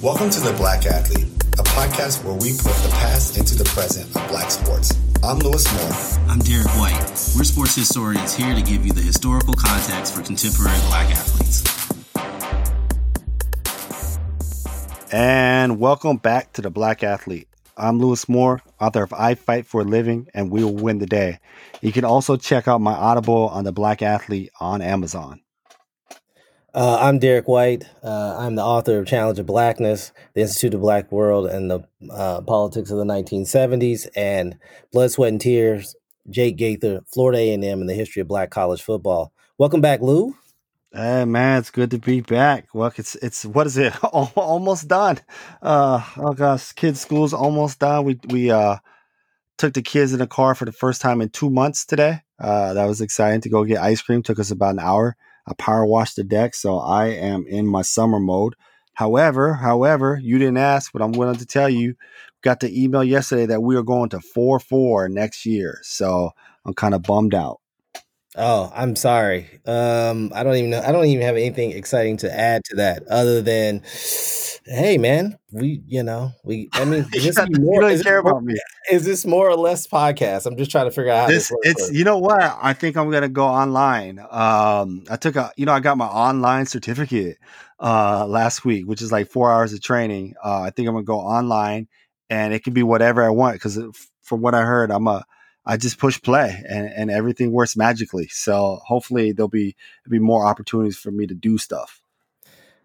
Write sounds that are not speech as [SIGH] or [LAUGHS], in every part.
Welcome to The Black Athlete, a podcast where we put the past into the present of black sports. I'm Lewis Moore. I'm Derek White. We're sports historians here to give you the historical context for contemporary black athletes. And welcome back to The Black Athlete. I'm Lewis Moore, author of I Fight for a Living and We Will Win the Day. You can also check out my Audible on The Black Athlete on Amazon. Uh, I'm Derek White. Uh, I'm the author of Challenge of Blackness, The Institute of Black World, and the uh, Politics of the 1970s, and Blood, Sweat, and Tears, Jake Gaither, Florida A&M, and the History of Black College Football. Welcome back, Lou. Hey man, it's good to be back. Well, it's it's what is it? [LAUGHS] almost done. Uh, oh gosh, kids' school's almost done. We we uh took the kids in the car for the first time in two months today. Uh, that was exciting to go get ice cream. Took us about an hour. I power washed the deck, so I am in my summer mode. However, however, you didn't ask, but I'm willing to tell you. Got the email yesterday that we are going to four four next year, so I'm kind of bummed out. Oh, I'm sorry. Um, I don't even know. I don't even have anything exciting to add to that, other than, hey, man, we, you know, we. I mean, [LAUGHS] is this more, is care more, about me. Is this more or less podcast? I'm just trying to figure out how This this, it's you know what I think I'm gonna go online. Um, I took a you know I got my online certificate uh last week, which is like four hours of training. Uh, I think I'm gonna go online, and it can be whatever I want because from what I heard, I'm a I just push play and, and everything works magically. So hopefully there'll be there'll be more opportunities for me to do stuff.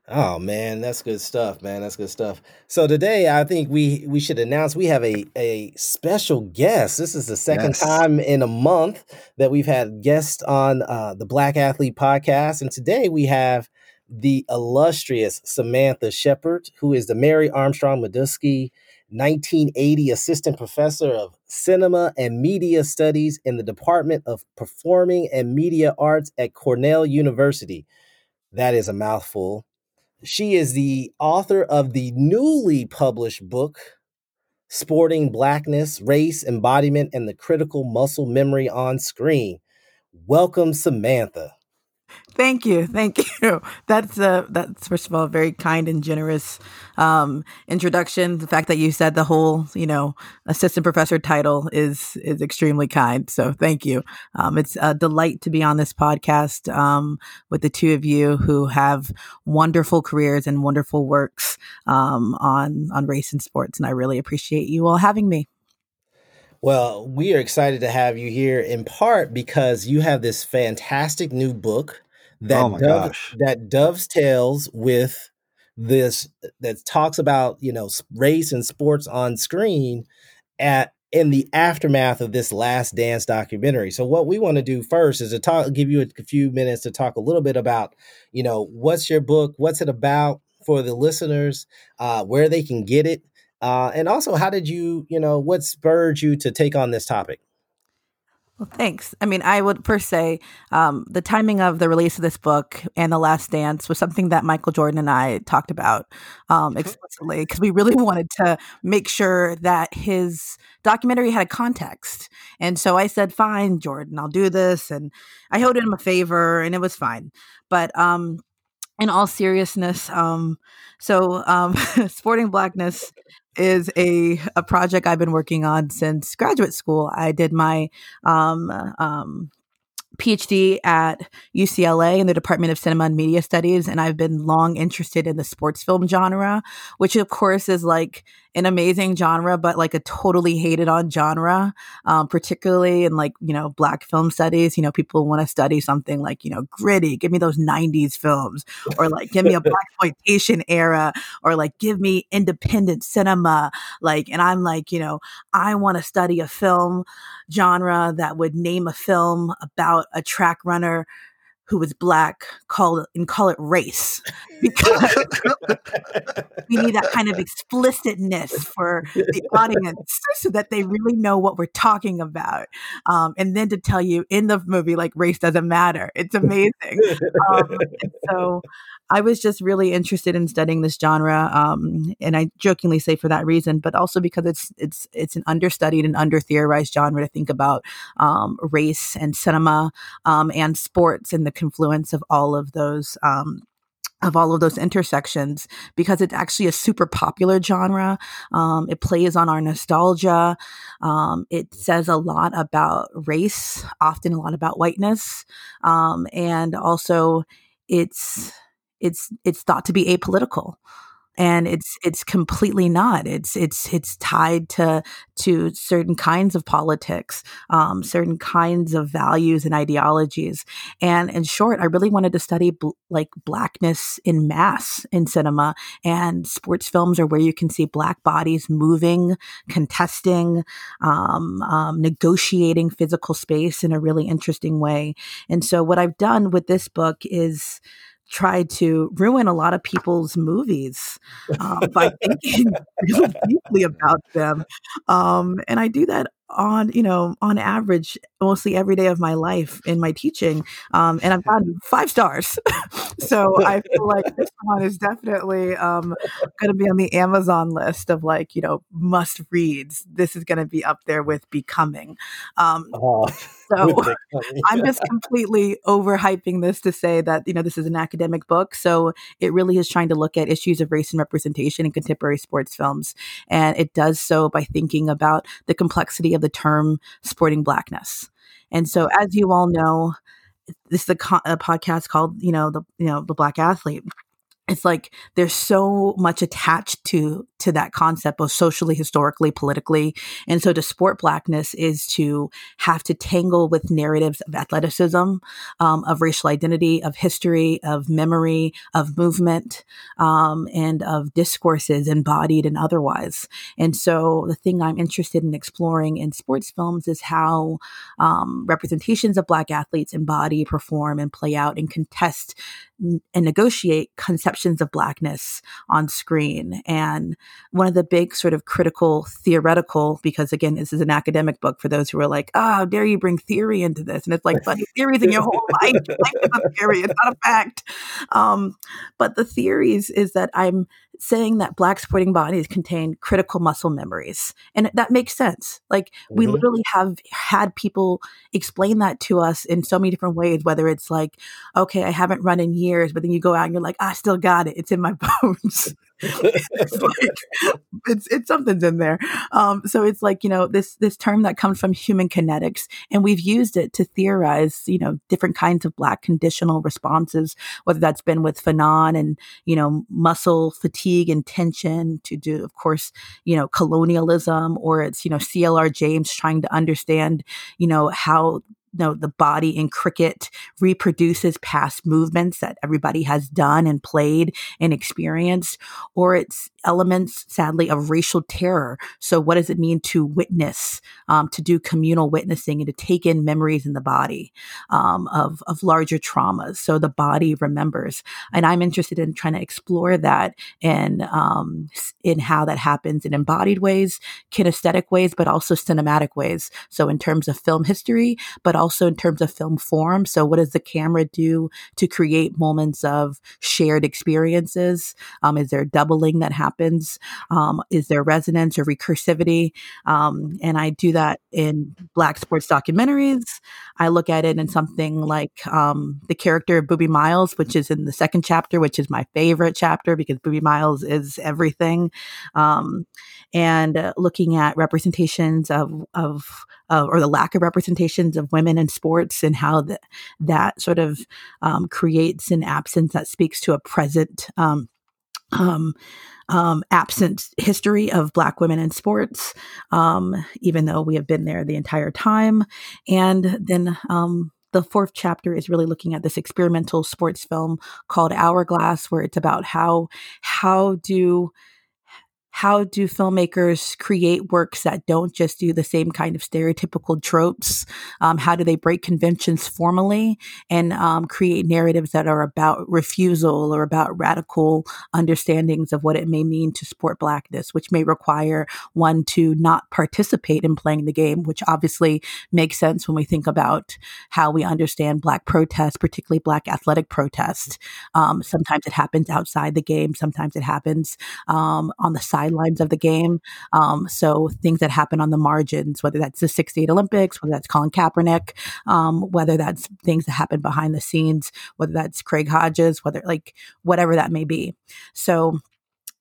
Oh man, that's good stuff, man. That's good stuff. So today, I think we we should announce we have a a special guest. This is the second Yes. time in a month that we've had guests on uh, the Black Athlete Podcast, and today we have the illustrious Samantha Sheppard, who is the Mary Armstrong Meduski 1980 Assistant Professor of Cinema and Media Studies in the Department of Performing and Media Arts at Cornell University. That is a mouthful. She is the author of the newly published book, Sporting Blackness, Race, Embodiment, and the Critical Muscle Memory on Screen. Welcome, Samantha. Thank you, thank you. [LAUGHS] That's uh, that's first of all a very kind and generous um, introduction. The fact that you said the whole, you know, assistant professor title is is extremely kind. So thank you. Um, it's a delight to be on this podcast um, with the two of you who have wonderful careers and wonderful works um, on on race and sports, and I really appreciate you all having me. Well, we are excited to have you here in part because you have this fantastic new book that Oh my dove- gosh. that dovetails with this that talks about you know race and sports on screen at in the aftermath of this last dance documentary so what we want to do first is to talk give you a few minutes to talk a little bit about you know what's your book what's it about for the listeners uh, where they can get it uh, and also how did you you know what spurred you to take on this topic Well, thanks. I mean, I would first say um, the timing of the release of this book and The Last Dance was something that Michael Jordan and I talked about um, explicitly because we really [LAUGHS] wanted to make sure that his documentary had a context. And so I said, fine, Jordan, I'll do this. And I owed him a favor and it was fine. But um, in all seriousness, um, so um, [LAUGHS] Sporting Blackness is a a project I've been working on since graduate school. I did my um, um, PhD at UCLA in the Department of Cinema and Media Studies, and I've been long interested in the sports film genre, which of course is like an amazing genre, but like a totally hated on genre, um, particularly in like, you know, black film studies. You know, people want to study something like, you know, gritty, give me those 90s films, or like give me a [LAUGHS] blaxploitation era, or like give me independent cinema. Like, and I'm like, you know, I want to study a film genre that would name a film about a track runner who was black called and call it race [LAUGHS] because we need that kind of explicitness for the audience so that they really know what we're talking about. Um, and then to tell you in the movie like race doesn't matter. It's amazing. [LAUGHS] Um, so I was just really interested in studying this genre, um, and I jokingly say for that reason, but also because it's it's it's an understudied and under theorized genre to think about um, race and cinema um, and sports and the confluence of all of those. Um, of all of those intersections because it's actually a super popular genre. Um, it plays on our nostalgia. Um, it says a lot about race, often a lot about whiteness, um, and also it's it's it's thought to be apolitical. And it's it's completely not. It's it's it's tied to to certain kinds of politics um, certain kinds of values and ideologies. And in short i really wanted to study bl- like blackness in mass in cinema. And sports films are where you can see black bodies moving contesting um, um, negotiating physical space in a really interesting way. And so what i've done with this book is tried to ruin a lot of people's movies uh, by [LAUGHS] thinking [LAUGHS] really deeply about them. Um, and I do that on you know on average mostly every day of my life in my teaching um, and i've [LAUGHS] gotten five stars. [LAUGHS] So i feel like this [LAUGHS] one is definitely um, going to be on the amazon list of like you know must reads. This is going to be up there with becoming. Um, oh, so i'm just completely overhyping this to say that you know this is an academic book so it really is trying to look at issues of race and representation in contemporary sports films and it does so by thinking about the complexity of the term sporting blackness. And so, as you all know, this is a, co- a podcast called, you know, the you know the Black Athlete it's like there's so much attached to to that concept both socially historically politically and so to sport blackness is to have to tangle with narratives of athleticism um, of racial identity of history of memory of movement um, and of discourses embodied and otherwise and so the thing i'm interested in exploring in sports films is how um, representations of black athletes embody perform and play out and contest and negotiate conceptions of blackness on screen. And one of the big sort of critical theoretical, because again, this is an academic book for those who are like, oh, how dare you bring theory into this? And it's like, but [LAUGHS] theories in your whole life. Life is a theory, it's not a fact. Um, but the theories is that I'm saying that black sporting bodies contain critical muscle memories. And that makes sense. Like mm-hmm. we literally have had people explain that to us in so many different ways, whether it's like, okay, I haven't run in years, but then you go out and you're like, I still got it. It's in my [LAUGHS] bones it's like it's it's something's in there. Um, so it's like you know this this term that comes from human kinetics, and we've used it to theorize you know different kinds of black conditional responses, whether that's been with Fanon and you know muscle fatigue and tension to do, of course, you know colonialism, or it's you know CLR James trying to understand you know how know, the body in cricket reproduces past movements that everybody has done and played and experienced, or it's elements, sadly, of racial terror. So, what does it mean to witness, um, to do communal witnessing, and to take in memories in the body um, of of larger traumas? So the body remembers, and I'm interested in trying to explore that and um, in how that happens in embodied ways, kinesthetic ways, but also cinematic ways. So, in terms of film history, but also in terms of film form. So, what does the camera do to create moments of shared experiences? Um, is there doubling that happens? Um, is there resonance or recursivity? Um, and I do that in Black sports documentaries. I look at it in something like um, the character of Boobie Miles, which is in the second chapter, which is my favorite chapter because Boobie Miles is everything. Um, and uh, looking at representations of, of uh, or the lack of representations of women in sports and how the, that sort of um, creates an absence that speaks to a present um, um, um, absent history of Black women in sports, um, even though we have been there the entire time. And then um, the fourth chapter is really looking at this experimental sports film called Hourglass, where it's about how how do how do filmmakers create works that don't just do the same kind of stereotypical tropes? Um, how do they break conventions formally and um, create narratives that are about refusal or about radical understandings of what it may mean to sport blackness, which may require one to not participate in playing the game, which obviously makes sense when we think about how we understand black protest, particularly black athletic protest. Um, sometimes it happens outside the game, sometimes it happens um, on the side sidelines of the game. Um, so things that happen on the margins, whether that's the 68 Olympics, whether that's Colin Kaepernick, um, whether that's things that happen behind the scenes, whether that's Craig Hodges, whether like whatever that may be. So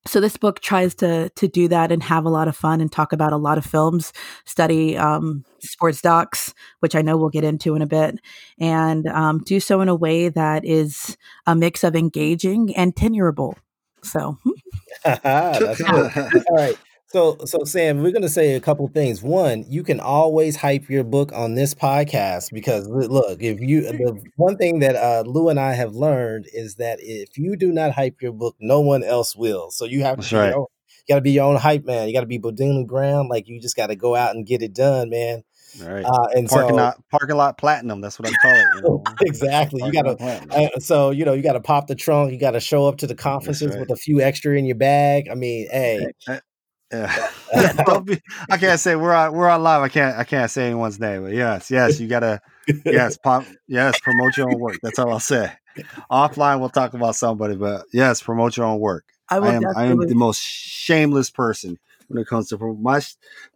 so this book tries to to do that and have a lot of fun and talk about a lot of films study um, sports docs which i know we'll get into in a bit and um, do so in a way that is a mix of engaging and tenurable so [LAUGHS] [LAUGHS] That's good. [LAUGHS] All right. So, so Sam, we're going to say a couple things. One, you can always hype your book on this podcast because look, if you the one thing that uh, Lou and I have learned is that if you do not hype your book, no one else will. So you have to That's be your right. own, you got to be your own hype man. You got to be Bundini Brown. Like you just got to go out and get it done, man. All right. Uh, and Parking so lot, parking lot platinum. That's what I call it. You know? [LAUGHS] exactly, you gotta. uh, so you know you got to pop the trunk. You got to show up to the conferences right. with a few extra in your bag. I mean, hey, Eh, Yeah. [LAUGHS] [LAUGHS] Be. I can't say we're on. We're on live. I can't. I can't say anyone's name. But yes, yes, you gotta. Yes, pop. Yes, promote your own work. That's all I'll say. Offline, we'll talk about somebody, but yes, promote your own work. i I am. I am the most shameless person when it comes to my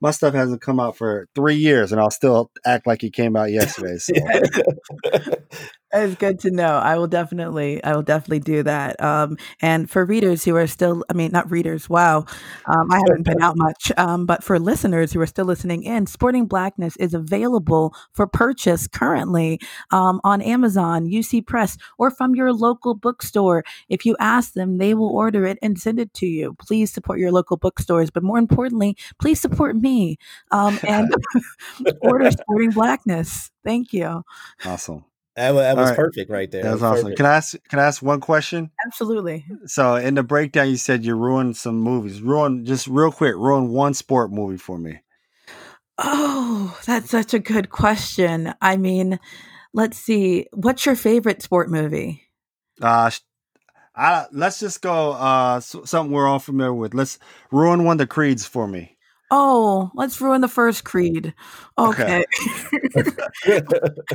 my stuff hasn't come out for three years, and I'll still act like it came out yesterday. So [LAUGHS] It's good to know. I will definitely, I will definitely do that. Um, and for readers who are still, I mean, not readers. Wow, um, I haven't been [LAUGHS] out much. Um, but for listeners who are still listening in, Sporting Blackness is available for purchase currently um, on Amazon, UC Press, or from your local bookstore. If you ask them, they will order it and send it to you. Please support your local bookstores, but more importantly, please support me um, and [LAUGHS] [LAUGHS] order Sporting Blackness. Thank you. awesome. That was, that was All right. perfect right there. That was That was awesome. perfect. Can I ask? Can I ask one question? Absolutely. So in the breakdown, you said you ruined some movies. Ruin just real quick. Ruin one sport movie for me. Oh, that's such a good question. I mean, let's see. What's your favorite sport movie? Uh, I, let's just go. Uh, s- something we're all familiar with. Let's ruin one of the creeds for me. Oh, let's ruin the first Creed. Okay. [LAUGHS] I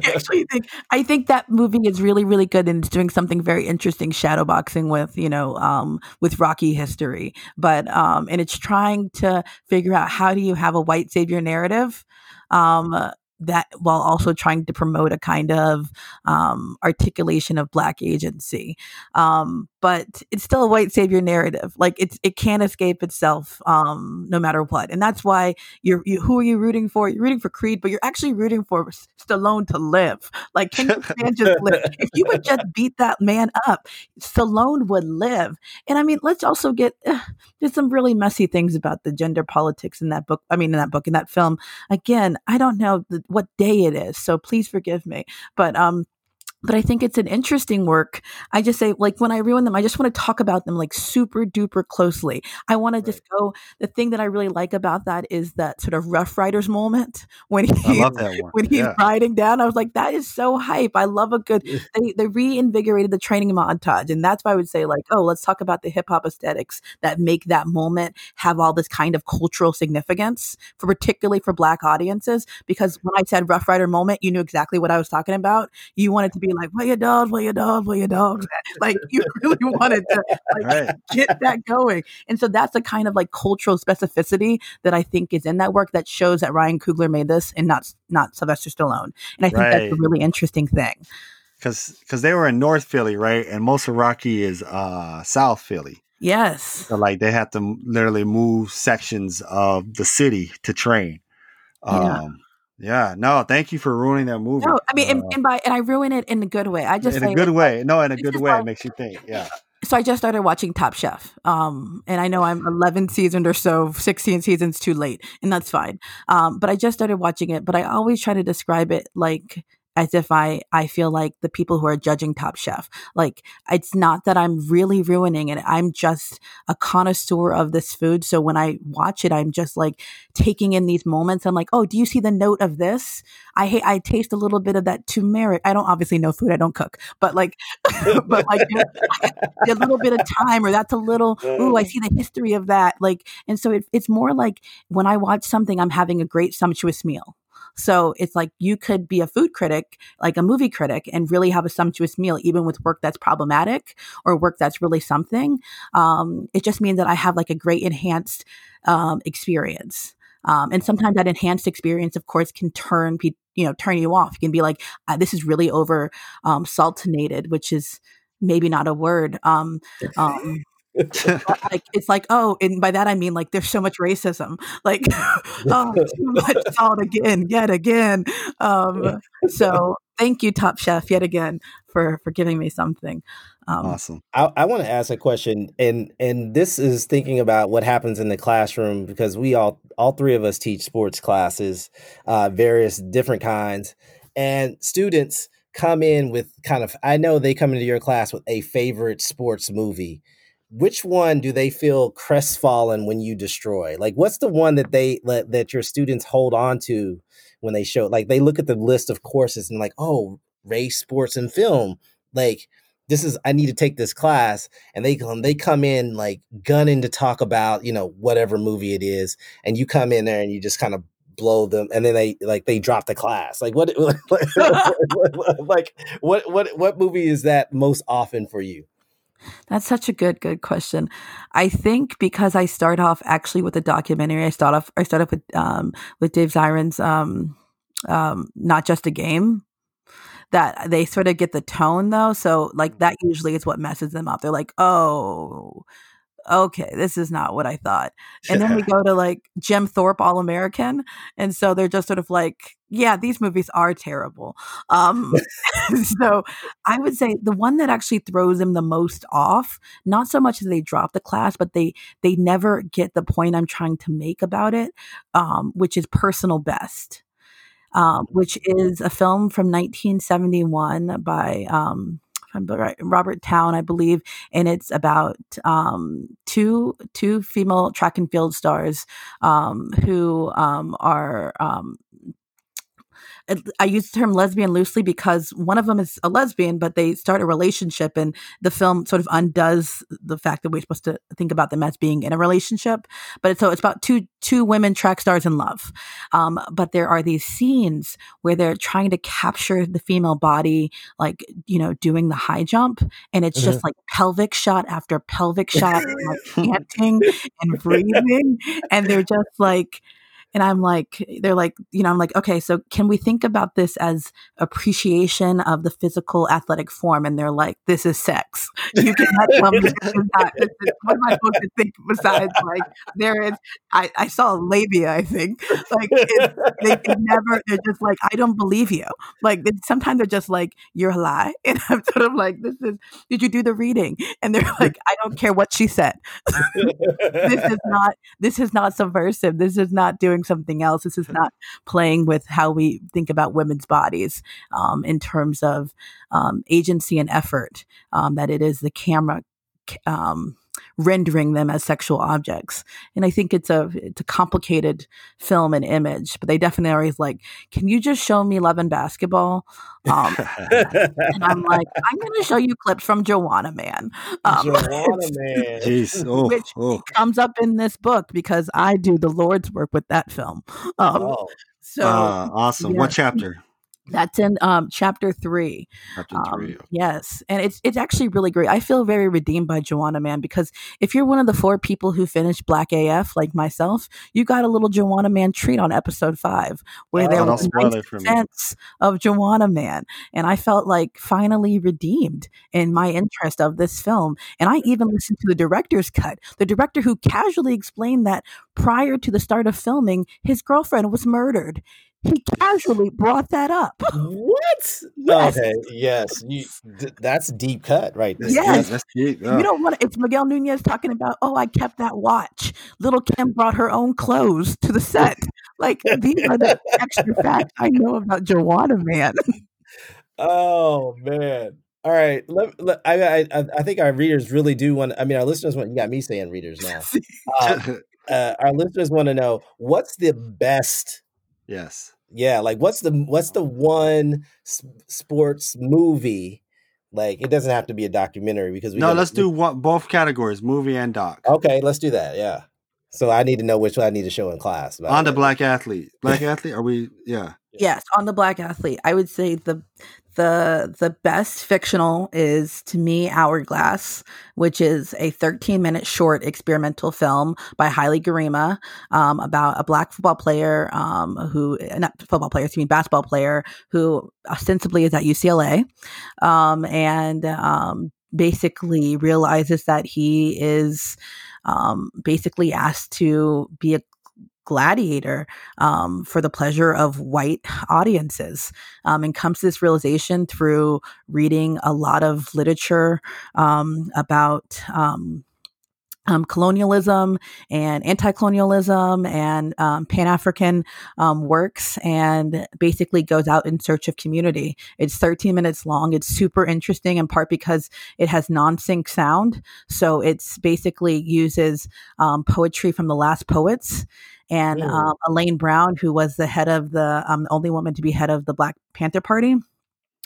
actually think I think that movie is really, really good and it's doing something very interesting shadowboxing with, you know, um, with Rocky history. But um, and it's trying to figure out how do you have a white savior narrative um that while also trying to promote a kind of um, articulation of black agency. Um, but it's still a white savior narrative. Like it's it can't escape itself um, no matter what. And that's why you're you, who are you rooting for? You're rooting for creed but you're actually rooting for stallone to live. Like can you [LAUGHS] man just live if you would just beat that man up stallone would live. And i mean let's also get uh, there's some really messy things about the gender politics in that book i mean in that book in that film. Again i don't know the, what day it is so please forgive me but um but I think it's an interesting work. I just say, like, when I ruin them, I just want to talk about them like super duper closely. I want to just go. The thing that I really like about that is that sort of Rough Riders moment [LAUGHS] when he love that one. when he's Yeah. riding down. I was like, that is so hype. I love a good. They they reinvigorated the training montage, and that's why I would say like, oh, let's talk about the hip hop aesthetics that make that moment have all this kind of cultural significance for particularly for Black audiences. Because when I said Rough Rider moment, you knew exactly what I was talking about. You wanted to be like, where your dogs, where your dogs, where your dogs? [LAUGHS] [LAUGHS] Like you really [LAUGHS] wanted to like Right. get that going. And so that's the kind of like cultural specificity that I think is in that work that shows that Ryan Coogler made this and not not Sylvester Stallone. And I think that's a really interesting thing. Because because they were in North Philly, right? And most of Rocky is uh South Philly. Yes. So like they have to literally move sections of the city to train. Um, yeah. Yeah, no, thank you for ruining that movie. No, I mean, and, Uh, and by and I ruin it in a good way. I just in a good like, way. No, in a good way. why- It makes you think. Yeah. [LAUGHS] so I just started watching Top Chef. Um, and I know I'm 11 seasons or so, 16 seasons too late, and that's fine. Um, but I just started watching it, but I always try to describe it like as if I I feel like the people who are judging Top Chef. Like it's not that I'm really ruining it. I'm just a connoisseur of this food. So when I watch it, I'm just like taking in these moments. I'm like, oh, do you see the note of this? I hate. I taste a little bit of that turmeric. I don't obviously know food. I don't cook, but like, [LAUGHS] but like you know, a little bit of time, or that's a little. Ooh, I uh. see the history of that. Like, and so it, it's more like when I watch something, I'm having a great sumptuous meal. So it's like you could be a food critic, like a movie critic, and really have a sumptuous meal, even with work that's problematic or work that's really something. Um, it just means that I have like a great enhanced um, experience. Um, and sometimes that enhanced experience, of course, can turn people, you know, turn you off. You can be like, uh, this is really over um, saltinated, which is maybe not a word. Um, um, [LAUGHS] like it's like oh and by that i mean like there's so much racism [LAUGHS] like oh [LAUGHS] too much salt again yet again. Um so thank you top chef yet again for for giving me something. Um, awesome. I, I want to ask a question and and this is thinking about what happens in the classroom because we all all three of us teach sports classes uh various different kinds and students come in with kind of i know they come into your class with a favorite sports movie which one do they feel crestfallen when you destroy? Like, what's the one that they that, that your students hold on to when they show? Like, they look at the list of courses and like, oh, race, sports, and film. Like, this is I need to take this class, and they come they come in like gunning to talk about you know whatever movie it is, and you come in there and you just kind of blow them and then they like they drop the class like what [LAUGHS] like what what what movie is that most often for you that's such a good, good question. I think because I start off actually with a documentary, I start off, I start off with, um, with Dave Zirin's, um, um, not just a game that they sort of get the tone though. So like that usually is what messes them up. They're like, oh, okay, this is not what I thought. And then we go to like Jim Thorpe All American. And so they're just sort of like, yeah, these movies are terrible. Um, [LAUGHS] [LAUGHS] so I would say the one that actually throws them the most off, not so much that they drop the class, but they they never get the point I'm trying to make about it, um, which is personal best. Um, which is a film from 1971 by um, Robert Towne, I believe, and it's about um, two two female track and field stars um, who um, are um, I use the term lesbian loosely because one of them is a lesbian, but they start a relationship, and the film sort of undoes the fact that we're supposed to think about them as being in a relationship. But it's, so it's about two two women track stars in love. Um, but there are these scenes where they're trying to capture the female body, like you know, doing the high jump, and it's mm-hmm. just like pelvic shot after pelvic [LAUGHS] shot, and like panting and breathing, and they're just like and I'm like, they're like, you know, I'm like, okay, so can we think about this as appreciation of the physical athletic form? And they're like, this is sex. You cannot tell me what am I supposed to think besides like there is? I, I saw labia. I think like they can never. They're just like, I don't believe you. Like sometimes they're just like, you're a lie, [LAUGHS] and I'm sort of like, this is. Did you do the reading? And they're like, I don't care what she said. [LAUGHS] this is not. This is not subversive. This is not doing doing something else. This is not playing with how we think about women's bodies um, in terms of um, agency and effort. Um, that it is the camera um, rendering them as sexual objects. And I think it's a it's a complicated film and image, but they definitely are like, can you just show me love and basketball? Um, [LAUGHS] and I'm like, I'm going to show you clips from Juwanna Mann, um, Joanna [LAUGHS] Man, Jeez. [LAUGHS] Oh, which oh. comes up in this book because I do the Lord's work with that film. Um, oh. So uh, awesome! Yeah. What chapter? That's in um, chapter three. Chapter three. Um, yes, and it's it's actually really great. I feel very redeemed by Juwanna Mann because if you're one of the four people who finished Black AF like myself, you got a little Juwanna Mann treat on episode five where oh, there was sense of Juwanna Mann, and I felt like finally redeemed in my interest of this film. And I even listened to the director's cut, the director who casually explained that prior to the start of filming, his girlfriend was murdered he casually brought that up. [LAUGHS] What? Yes. Okay, yes, you, th- that's deep cut, right? There. Yes, that's deep. Oh. You don't want to. It's Miguel Nunez talking about. Oh, I kept that watch. Lil' Kim brought her own clothes to the set. [LAUGHS] like these are the extra facts I know about Juwanna Mann. [LAUGHS] oh man. All right, let, let, I, I I think our readers really do want. I mean, our listeners want. You got me saying readers now. Uh, uh, our listeners want to know what's the best Yes. Yeah, like what's the what's the one sports movie? Like it doesn't have to be a documentary because we no. Let's do one, both categories, movie and doc. Okay, let's do that. Yeah. So I need to know which one I need to show in class. On the black athlete, black [LAUGHS] athlete. Are we? Yeah. Yes, on the black athlete, I would say the the the best fictional is to me Hourglass, which is a 13 minute short experimental film by Haile Gerima um, about a black football player um, who not football player, excuse me, basketball player who ostensibly is at UCLA, um, and um, basically realizes that he is um, basically asked to be a gladiator um, for the pleasure of white audiences um, and comes to this realization through reading a lot of literature um, about um, um, colonialism and anti-colonialism and um, pan-african um, works and basically goes out in search of community. It's 13 minutes long. It's super interesting in part because it has non-sync sound. So it's basically uses um, poetry from the last poets and um, Elaine Brown, who was the head of the um, only woman to be head of the Black Panther Party.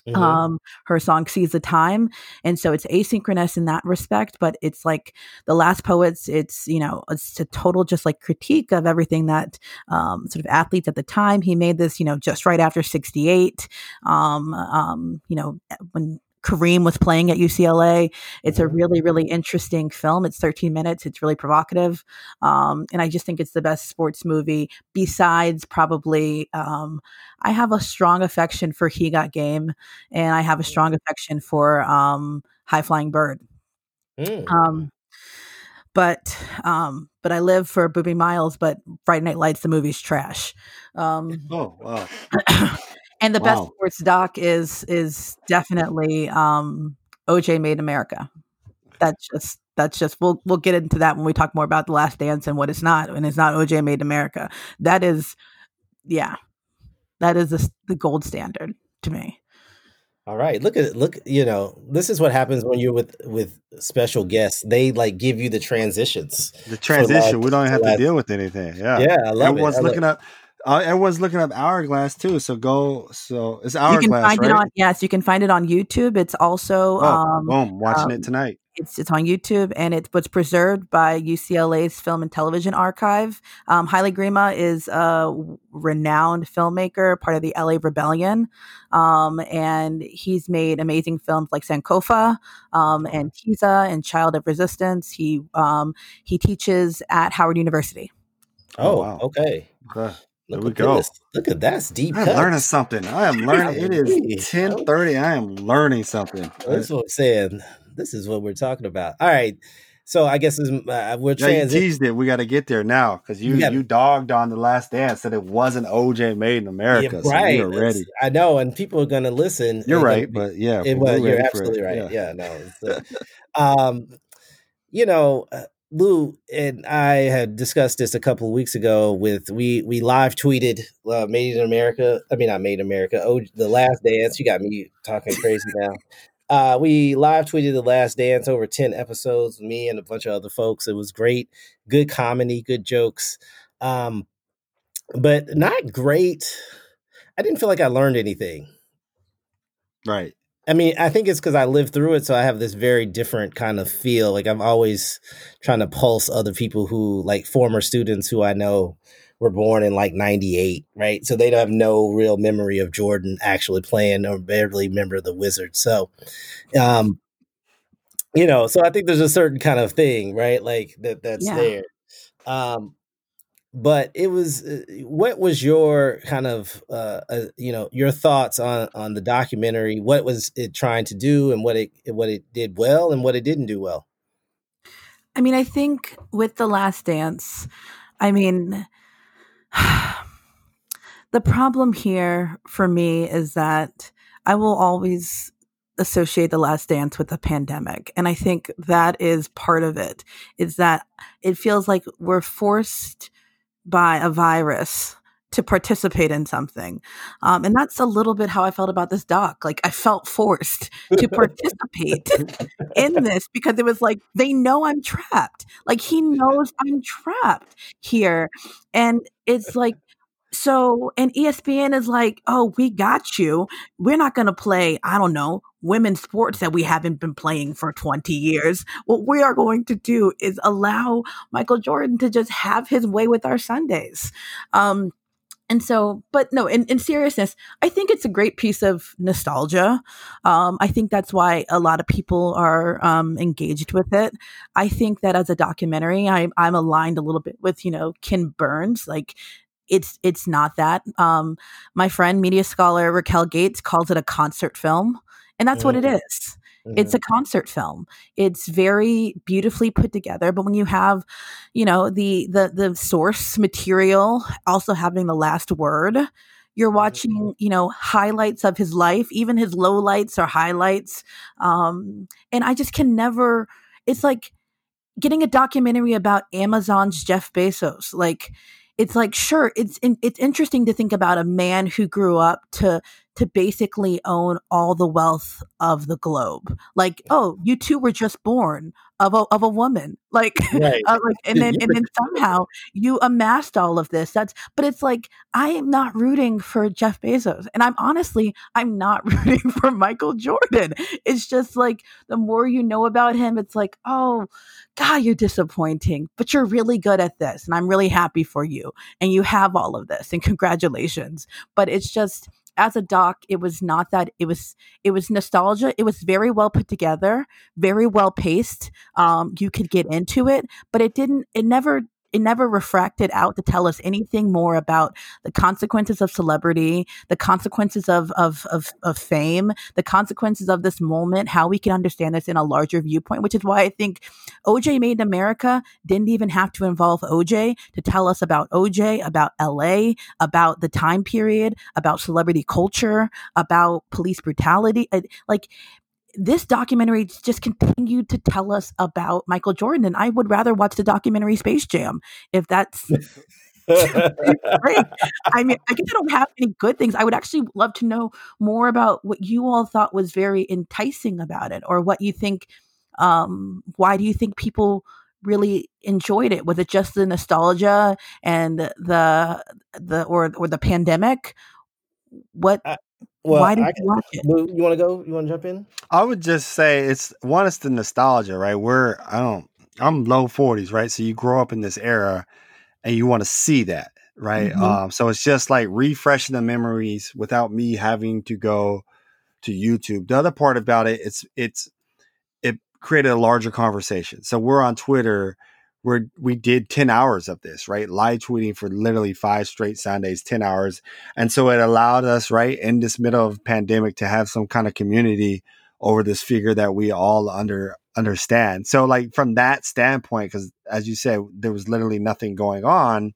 Mm-hmm. Um, her song "Seize the Time," and so it's asynchronous in that respect. But it's like the Last Poets. It's you know it's a total just like critique of everything that um, sort of athletes at the time. He made this you know just right after '68. Um, um, you know when Kareem was playing at UCLA. It's a mm-hmm. really, really interesting film. It's 13 minutes. It's really provocative. Um, and I just think it's the best sports movie besides probably, um, I have a strong affection for He Got Game and I have a mm. strong affection for um, High Flying Bird. Mm. Um, but um, but I live for Boobie Miles. But Friday Night Lights, the movie's trash. Um, oh wow! [CLEARS THROAT] And the wow. best sports doc is is definitely um, OJ Made in America. That's just that's just we'll we'll get into that when we talk more about the Last Dance and what it's not, and it's not OJ Made in America. That is, yeah, that is the, the gold standard to me. All right, look at look. You know, this is what happens when you're with with special guests. They like give you the transitions. The transition. we don't have to deal with anything. Yeah, yeah. I love Everyone's it. I looking up. Uh, everyone's looking up Hourglass too, so go. So it's Hourglass, you can find right? It on, yes, you can find it on YouTube. It's also oh, um, boom, watching um, it tonight. It's it's on YouTube and it was preserved by UCLA's Film and Television Archive. Um, Haile Gerima is a renowned filmmaker, part of the LA Rebellion, um, and he's made amazing films like Sankofa um, and Teza and Child of Resistance. He um, he teaches at Howard University. Oh, oh wow. okay. Okay. Look there we go. This. Look at that's deep. I'm learning something. I am learning. it is ten thirty. I am learning something. That's what I'm saying. This is what we're talking about. All right. So I guess uh, we're yeah, you teased it. We got to get there now because you you, you dogged on the last dance that it wasn't OJ made in America. Yeah, right. So ready. I know, and people are going to listen. You're right, but yeah, it, well, you're absolutely right. Yeah, yeah no. [LAUGHS] um, you know, uh, Lou and I had discussed this a couple of weeks ago. With we we live tweeted uh, "Made in America." I mean, not "Made in America." Oh, the Last Dance. You got me talking crazy now. Uh, we live tweeted the Last Dance over ten episodes. Me and a bunch of other folks. It was great. Good comedy, good jokes, um, but not great. I didn't feel like I learned anything. Right. I mean, I think it's because I lived through it, so I have this very different kind of feel. Like I'm always trying to pulse other people who, like former students who I know were born in like '98, right? So they don't have no real memory of Jordan actually playing, or barely remember the Wizards. So, um, you know, so I think there's a certain kind of thing, right? Like that that's yeah. there. Um, but it was uh, what was your kind of uh, uh, you know your thoughts on on the documentary? What was it trying to do and what it what it did well and what it didn't do well? I mean i think with the last dance i mean [SIGHS] the problem here for me is that i will always associate the last dance with the pandemic and i think that is part of it is that it feels like we're forced by a virus to participate in something. Um, and that's a little bit how I felt about this doc. Like I felt forced [LAUGHS] to participate in this because it was like, they know I'm trapped. Like he knows I'm trapped here. And it's like, so, and ESPN is like, oh, we got you. We're not going to play, I don't know, women's sports that we haven't been playing for 20 years. What we are going to do is allow Michael Jordan to just have his way with our Sundays. Um, and so but no in, in seriousness i think it's a great piece of nostalgia um, i think that's why a lot of people are um, engaged with it i think that as a documentary I, i'm aligned a little bit with you know ken burns like it's it's not that um, my friend media scholar racquel gates calls it a concert film and that's mm-hmm. what it is. mm. is Mm-hmm. It's a concert film. It's very beautifully put together, but when you have, you know, the the the source material also having the last word, you're mm-hmm. watching, you know, highlights of his life, even his lowlights or highlights. Um, and I just can never it's like getting a documentary about Amazon's Jeff Bezos. Like it's like sure it's it's interesting to think about a man who grew up to to basically own all the wealth of the globe. Like oh you two were just born of a of a woman like, right. [LAUGHS] uh, like and then and then somehow you amassed all of this. That's but it's like i am not rooting for jeff bezos and i'm honestly i'm not [LAUGHS] rooting for michael jordan. It's just like the more you know about him it's like oh god you're disappointing but you're really good at this and i'm really happy for you and you have all of this and congratulations. But it's just as a doc it was not that it was it was nostalgia it was very well put together very well paced um you could get into it but it didn't it never it never refracted out to tell us anything more about the consequences of celebrity, the consequences of, of, of, of, fame, the consequences of this moment, how we can understand this in a larger viewpoint, which is why I think OJ Made in America didn't even have to involve OJ to tell us about OJ, about LA, about the time period, about celebrity culture, about police brutality. Like, this documentary just continued to tell us about Michael Jordan, and I would rather watch the documentary Space Jam if that's. [LAUGHS] I mean, I guess I don't have any good things. I would actually love to know more about what you all thought was very enticing about it, or what you think. Um, why do you think people really enjoyed it? Was it just the nostalgia and the the or or the pandemic? What well, Why did I, you watch it? You want to go? You want to jump in? I would just say it's one. It's the nostalgia, right? We're I don't. I'm low 40s, right? So you grow up in this era, and you want to see that, right? Mm-hmm. Um, so it's just like refreshing the memories without me having to go to YouTube. The other part about it, it's it's it created a larger conversation. So we're on Twitter we're we did 10 hours of this right live tweeting for literally five straight sundays 10 hours and so it allowed us right in this middle of pandemic to have some kind of community over this figure that we all under understand so like from that standpoint because as you said there was literally nothing going on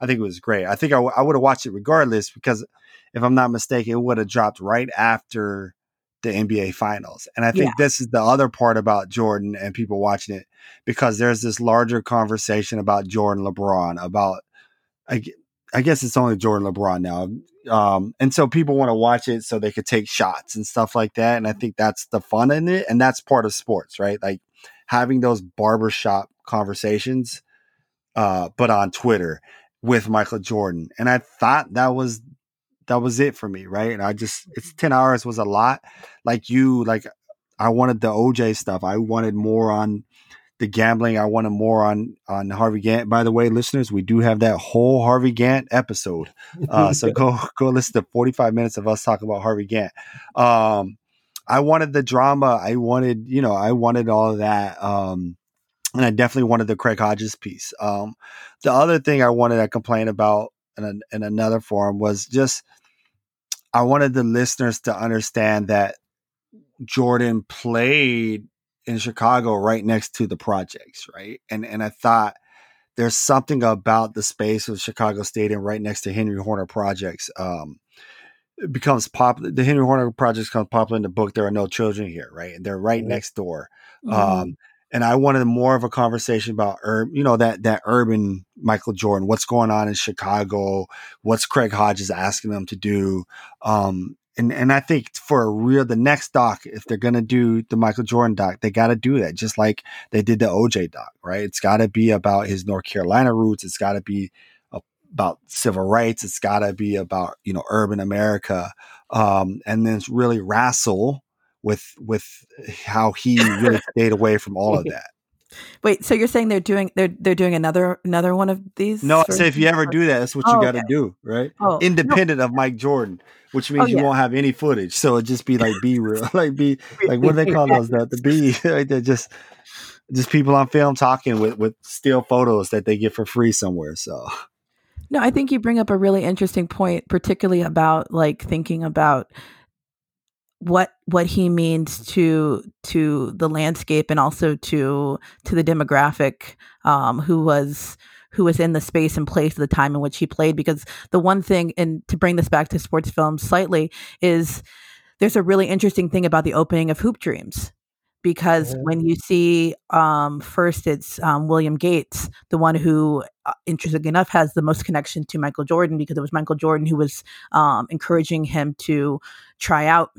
i think it was great i think I, w- I would have watched it regardless because if i'm not mistaken it would have dropped right after the NBA finals. And I think yeah. this is the other part about Jordan and people watching it because there's this larger conversation about Jordan LeBron, about, I, I guess it's only Jordan LeBron now. Um, and so people want to watch it so they could take shots and stuff like that. And I think that's the fun in it. And that's part of sports, right? Like having those barbershop conversations, uh, but on Twitter with Michael Jordan. And I thought that was that was it for me, right? And I just it's mm-hmm. 10 hours was a lot. Like you, like I wanted the OJ stuff. I wanted more on the gambling. I wanted more on on Harvey Gantt. By the way, listeners, we do have that whole Harvey Gantt episode. Uh, so [LAUGHS] go go listen to 45 minutes of us talking about Harvey Gantt. Um, I wanted the drama. I wanted, you know, I wanted all of that. Um, and I definitely wanted the Craig Hodges piece. Um, the other thing I wanted to complain about in, a, in another forum was just I wanted the listeners to understand that Jordan played in Chicago right next to the projects, right? And and I thought there's something about the space of Chicago Stadium right next to Henry Horner projects. Um, becomes popular. The Henry Horner projects become popular in the book. There are no children here, right? And they're right mm-hmm. next door. Mm-hmm. Um, and I wanted more of a conversation about, ur- you know, that that urban Michael Jordan. What's going on in Chicago? What's Craig Hodges asking them to do? Um, and and I think for a real the next doc, if they're gonna do the Michael Jordan doc, they got to do that, just like they did the OJ doc, right? It's got to be about his North Carolina roots. It's got to be about civil rights. It's got to be about you know urban America, um, and then it's really wrestle with with how he really [LAUGHS] stayed away from all of that. Wait, so you're saying they're doing they're they're doing another another one of these? No, I say if you ever do that, that's what you Oh, got to okay. do, right? Oh, no. Independent of Mike Jordan, which oh, means Oh, you yeah. won't have any footage. So it just be like B real, [LAUGHS] like be [LAUGHS] like what do they call those? The, the B, [LAUGHS] like they're just just people on film talking with with still photos that they get for free somewhere. So No, I think you bring up a really interesting point, particularly about like thinking about what what he means to to the landscape and also to to the demographic um, who was who was in the space and place at the time in which he played. Because the one thing, and to bring this back to sports films slightly, is there's a really interesting thing about the opening of Hoop Dreams. Because Mhm. when you see um, first, it's um, William Gates, the one who, uh, interestingly enough, has the most connection to Michael Jordan because it was Michael Jordan who was um, encouraging him to try out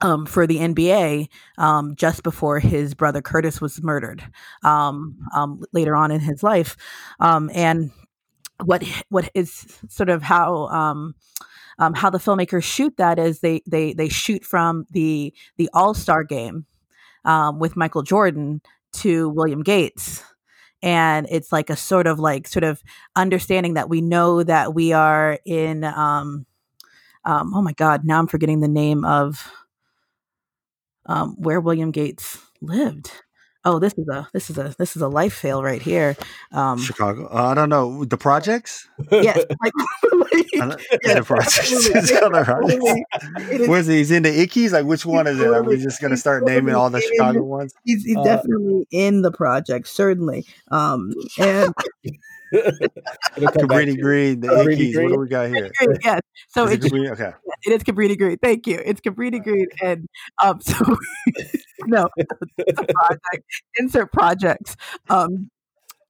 um, for the NBA um, just before his brother Curtis was murdered um, um, later on in his life. Um, and what what is sort of how um, how the filmmakers shoot that is they they they shoot from the the All Star game with Michael Jordan to William Gates. And it's like a sort of like sort of understanding that we know that we are in oh my god now I'm forgetting the name of um, where William Gates lived. Oh, this is a this is a this is a life fail right here. Um, Chicago, uh, I don't know the projects. yes, like, I don't- [LAUGHS] yeah, the projects. It's [LAUGHS] called the projects. It is- Where's he? He's in the Ickes. Like which one is it? Are we just gonna start naming all the Chicago ones? he's, he's Uh, definitely in the project, certainly. Um, and [LAUGHS] It'll come back Cabrini Green, the Cabrini Ickes. What do we got here? yes, so Is it it's Cabrini? Okay. It is Cabrini Green. Thank you. It's Cabrini Green, and um, [LAUGHS] so no, [LAUGHS] it's a project. Insert projects. Um,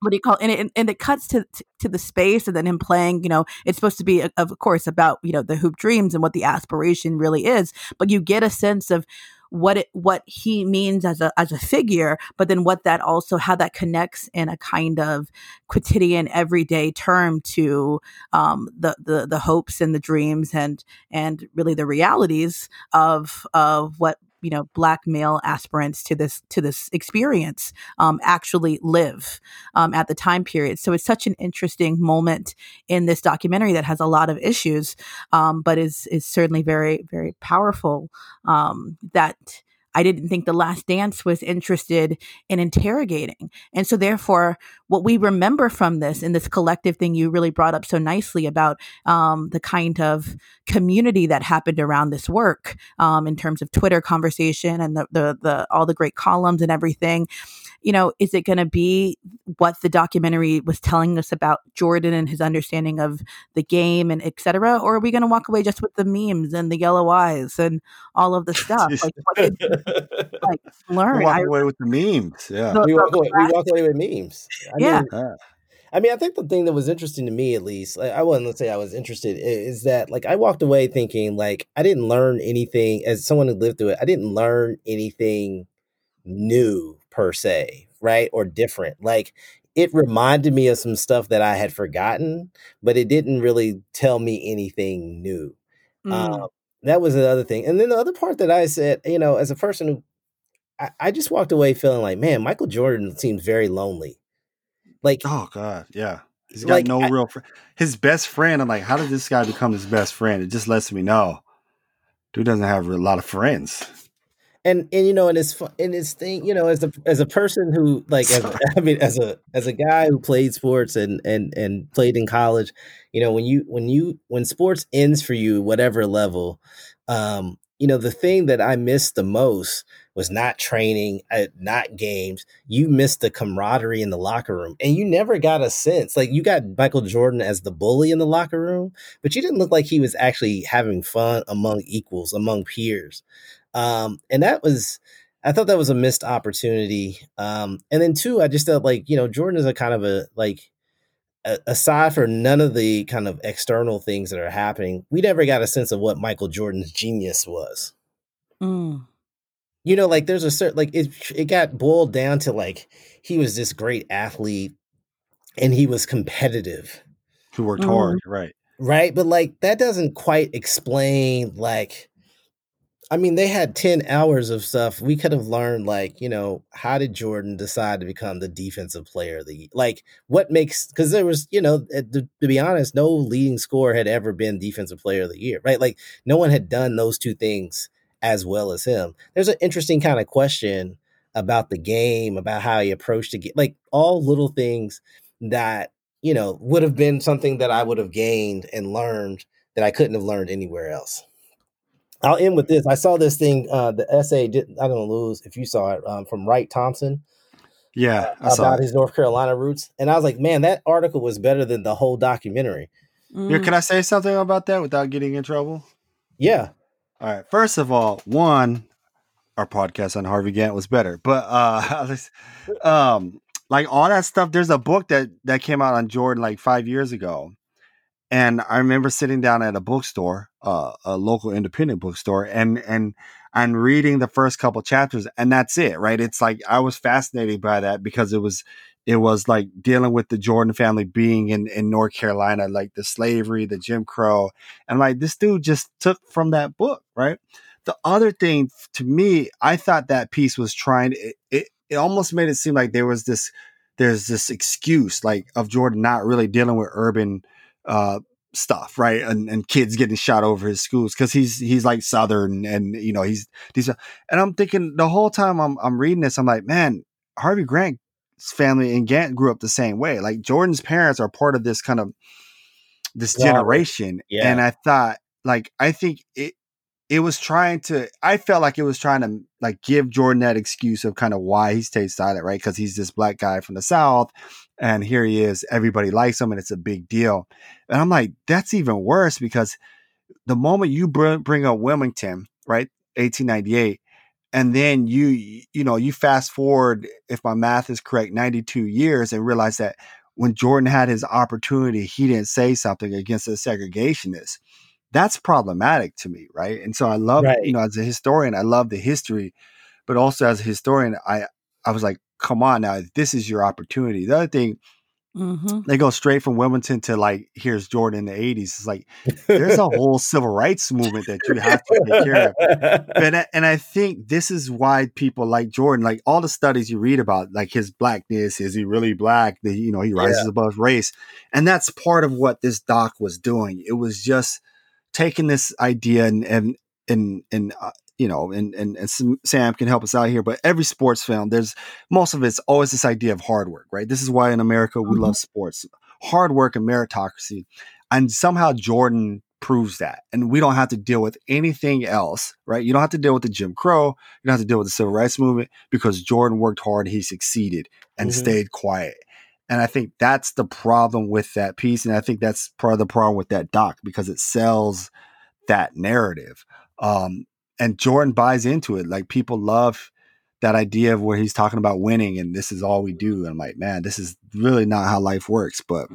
what do you call it? And it, and it cuts to, to to the space, and then him playing. You know, it's supposed to be, of course, about you know the hoop dreams and what the aspiration really is. But you get a sense of what it what he means as a as a figure, but then what that also how that connects in a kind of quotidian, everyday term to um, the the the hopes and the dreams and and really the realities of of what you know black male aspirants to this to this experience um, actually live um, at the time period. So it's such an interesting moment in this documentary that has a lot of issues, um, but is is certainly very very powerful. Um, that I didn't think The Last Dance was interested in interrogating, and so therefore, what we remember from this in this collective thing you really brought up so nicely about um, the kind of community that happened around this work um, in terms of Twitter conversation and the, the the all the great columns and everything. You know, is it going to be what the documentary was telling us about Jordan and his understanding of the game and et cetera, or are we going to walk away just with the memes and the yellow eyes and all of the stuff? Like, what did you like [LAUGHS] We learn? walk I- away with the memes. Yeah. the- we walk away. We walk away with memes. I Yeah. mean, Yeah. I mean, I think the thing that was interesting to me, at least, like, I wouldn't let's say I was interested, is that like I walked away thinking like I didn't learn anything as someone who lived through it. I didn't learn anything new per se, right, or different. Like it reminded me of some stuff that I had forgotten, but it didn't really tell me anything new. Mm. Um, that was the other thing. And then the other part that I said, you know, as a person who I, I just walked away feeling like, man, Michael Jordan seems very lonely. Like, Oh God, yeah. He's got Like, no I- real. Fr- his best friend. I'm like, how did this guy become his best friend? It just lets me know, dude doesn't have a lot of friends. And and you know, and it's and it's thing, you know, as a as a person who like, as [LAUGHS] mean, as a as a guy who played sports and and and played in college, you know, when you when you when sports ends for you, whatever level, um, you know, the thing that I missed the most was not training, uh, not games. You missed the camaraderie in the locker room, and you never got a sense. Like you got Michael Jordan as the bully in the locker room, but you didn't look like he was actually having fun among equals, among peers. Um, and that was, I thought that was a missed opportunity. Um, and then two, I just felt like you know Jordan is a kind of a like. a- Aside for none of the kind of external things that are happening, we never got a sense of what Michael Jordan's genius was Mm. you know like there's a certain like it it got boiled down to like he was this great athlete and he was competitive Who worked Mhm. hard, right? right but like that doesn't quite explain like I mean, they had 10 hours of stuff. We could have learned, like, you know, how did Jordan decide to become the defensive player of the year? Like, what makes, because there was, you know, eh, to, to, be honest, no leading scorer had ever been defensive player of the year, right? Like, no one had done those two things as well as him. There's an interesting kind of question about the game, about how he approached the game, like, all little things that, you know, would have been something that I would have gained and learned that I couldn't have learned anywhere else. I'll end with this. I saw this thing. Uh, the essay did. I don't lose if you saw it um, from Wright Thompson. Yeah, uh, about his North Carolina roots, and I was like, man, that article was better than the whole documentary. Mm. Yeah, can I say something about that without getting in trouble? Yeah. All right. First of all, one, our podcast on Harvey Gantt was better, but uh, [LAUGHS] um, like all that stuff. There's a book that that came out on Jordan like five years ago, and I remember sitting down at a bookstore, uh, a local independent bookstore, and and and reading the first couple chapters, and that's it, right? It's like I was fascinated by that because it was it was like dealing with the Jordan family being in in North Carolina, like the slavery, the Jim Crow, and like this dude just took from that book, right? The other thing to me, I thought that piece was trying. It, it, it almost made it seem like there was this there's this excuse like of Jordan not really dealing with urban uh, stuff, right? And, and kids getting shot over his schools because he's he's like Southern and you know he's these. And I'm thinking the whole time I'm I'm reading this, I'm like, man, Harvey Grant's family and Gantt grew up the same way. Like Jordan's parents are part of this kind of this generation, yeah. and I thought like I think it it was trying to i felt like it was trying to like give jordan that excuse of kind of why he stayed silent right because he's this black guy from the south and here he is everybody likes him and it's a big deal and i'm like that's even worse because the moment you br- bring up wilmington right 1898 and then you you know you fast forward if my math is correct 92 years and realize that when jordan had his opportunity he didn't say something against the segregationists that's problematic to me, right? And so I love, right. you know, as a historian, I love the history, but also as a historian, I I was like, come on now, this is your opportunity. The other thing, mm-hmm. they go straight from Wilmington to like here's Jordan in the '80s. It's like there's a [LAUGHS] whole civil rights movement that you have to take care of. And I, and I think this is why people like Jordan, like all the studies you read about, like his blackness, is he really black? The, you know, he rises yeah. above race, and that's part of what this doc was doing. It was just taking this idea and and and and uh, you know and, and and Sam can help us out here, but every sports film, there's most of it's always this idea of hard work, right? This is why in America we mm-hmm. love sports, hard work and meritocracy, and somehow Jordan proves that. And we don't have to deal with anything else, right? You don't have to deal with the Jim Crow. You don't have to deal with the civil rights movement because Jordan worked hard, he succeeded and mm-hmm. stayed quiet. And I think that's the problem with that piece. And I think that's part of the problem with that doc because it sells that narrative. Um, and Jordan buys into it. Like people love that idea of where he's talking about winning and this is all we do. And I'm like, man, this is really not how life works, but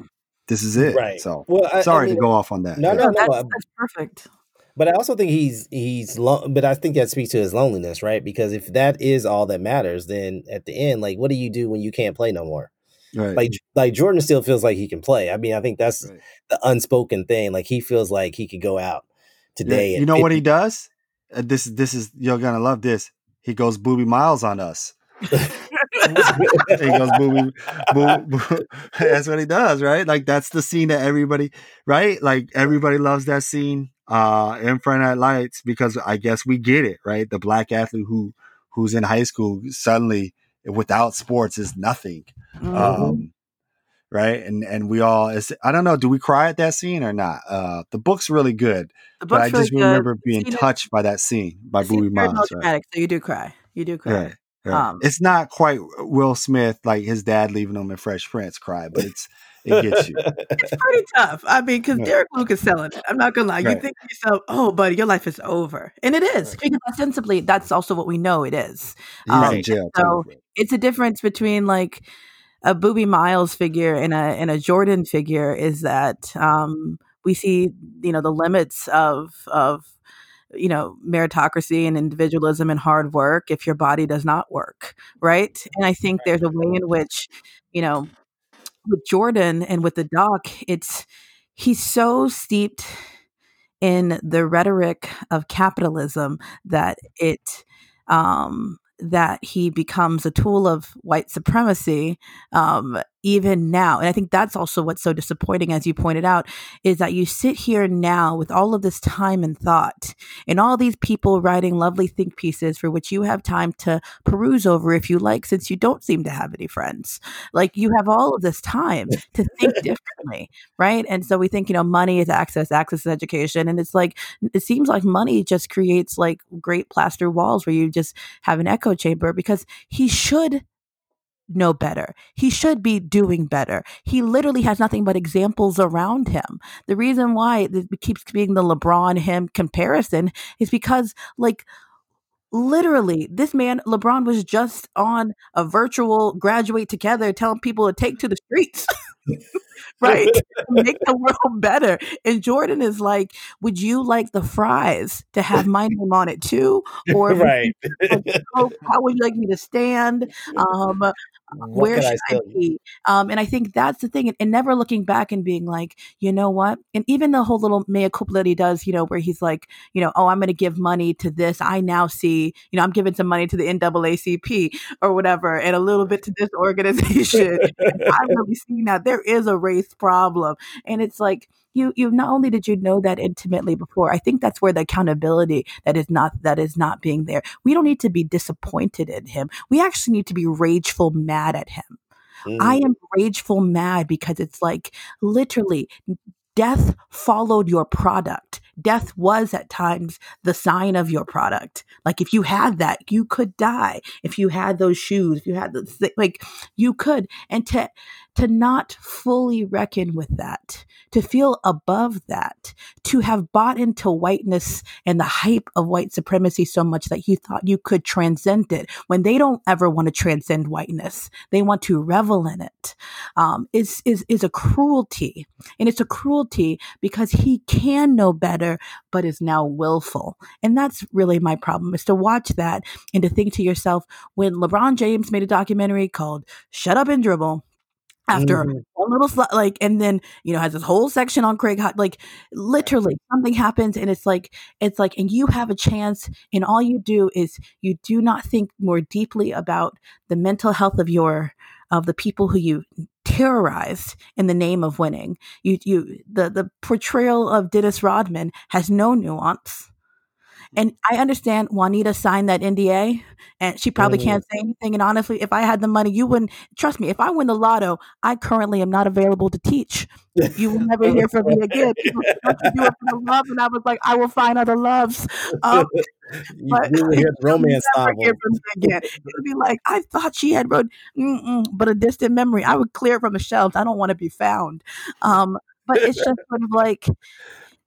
this is it. Right. So well, I, sorry I mean, to go off on that. No, yeah. no, no. That's, uh, that's perfect. But I also think he's he's lo- but I think that speaks to his loneliness, right? Because if that is all that matters, then at the end, like what do you do when you can't play no more? Right. Like like Jordan still feels like he can play. I mean, I think that's right. the unspoken thing. Like he feels like he could go out today. Yeah. You know what he does? Uh, this this is you're gonna love this. He goes Boobie Miles on us. [LAUGHS] he goes Boobie, boo, boo. [LAUGHS] That's what he does, right? Like that's the scene that everybody, right? Like everybody loves that scene uh in front of lights because I guess we get it, right? The black athlete who who's in high school suddenly without sports is nothing. Mm-hmm. Um, right. And, and we all, is, I don't know, do we cry at that scene or not? Uh, the book's really good, but I just really remember good. being touched by that scene by Boobie Miles. Right? So you do cry. You do cry. Right. Right. Um, it's not quite Will Smith, like his dad leaving him in Fresh Prince cry, but it's it gets you. it's pretty tough. I mean, because. Derek Luke is selling it. I'm not gonna lie. You think to yourself, "Oh, buddy, your life is over," and it is. Because ostensibly, that's also what we know it is. Um. So too. it's a difference between like a Boobie Miles figure and a and a Jordan figure. Is that um, we see, you know, the limits of of you know meritocracy and individualism and hard work if your body does not work right and i think there's a way in which you know with jordan and with the doc it's he's so steeped in the rhetoric of capitalism that it um, that he becomes a tool of white supremacy um, even now. And I think that's also what's so disappointing, as you pointed out, is that you sit here now with all of this time and thought and all these people writing lovely think pieces for which you have time to peruse over if you like, since you don't seem to have any friends. Like you have all of this time to think differently, right? And so we think, you know, money is access, access is education. And it's like, it seems like money just creates like great plaster walls where you just have an echo chamber because he should know better. He should be doing better. He literally has nothing but examples around him. The reason why it keeps being the LeBron him comparison is because, like, literally, this man, LeBron, was just on a virtual graduate together telling people to take to the streets. [LAUGHS] [LAUGHS] right? [LAUGHS] Make the world better. And Jordan is like, would you like the fries to have my [LAUGHS] name on it too? Or right. how would you like me to stand? Um, where should I, I be? Um, and I think that's the thing. And, and, never looking back and being like, you know what? And even the whole little mea culpa that he does, you know, where he's like, you know, oh, I'm going to give money to this. I now see, you know, I'm giving some money to the NAACP or whatever, and a little bit to this organization. I'm really seeing that there is a race problem, and it's like you you not only did you know that intimately before i think that's where the accountability that is not that is not being there. We don't need to be disappointed in him. We actually need to be rageful mad at him. Mm. i am rageful mad because it's like literally death followed your product. Death was at times the sign of your product. Like if you had that you could die. If you had those shoes if you had the like you could. And to to not fully reckon with that, to feel above that, to have bought into whiteness and the hype of white supremacy so much that you thought you could transcend it when they don't ever want to transcend whiteness. They want to revel in it. Um, is, is, is a cruelty. And it's a cruelty because he can know better, but is now willful. And that's really my problem is to watch that and to think to yourself, when LeBron James made a documentary called Shut Up and Dribble, after mm. one little sl- like and then you know has this whole section on craig like literally something happens and it's like it's like and you have a chance and all you do is you do not think more deeply about the mental health of your of the people who you terrorized in the name of winning. You you the the portrayal of dennis rodman has no nuance and I understand Juanita signed that NDA and she probably mm. can't say anything. And honestly, if I had the money, you wouldn't trust me. If I win the lotto, I currently am not available to teach. You will never hear from me again. People do it for the [LAUGHS] love, and I was like, I will find other loves. Um, but you will hear [LAUGHS] romance novel. Hear from me again. It would be like, I thought she had wrote, but a distant memory. I would clear it from the shelves. I don't want to be found. Um, but it's just sort of like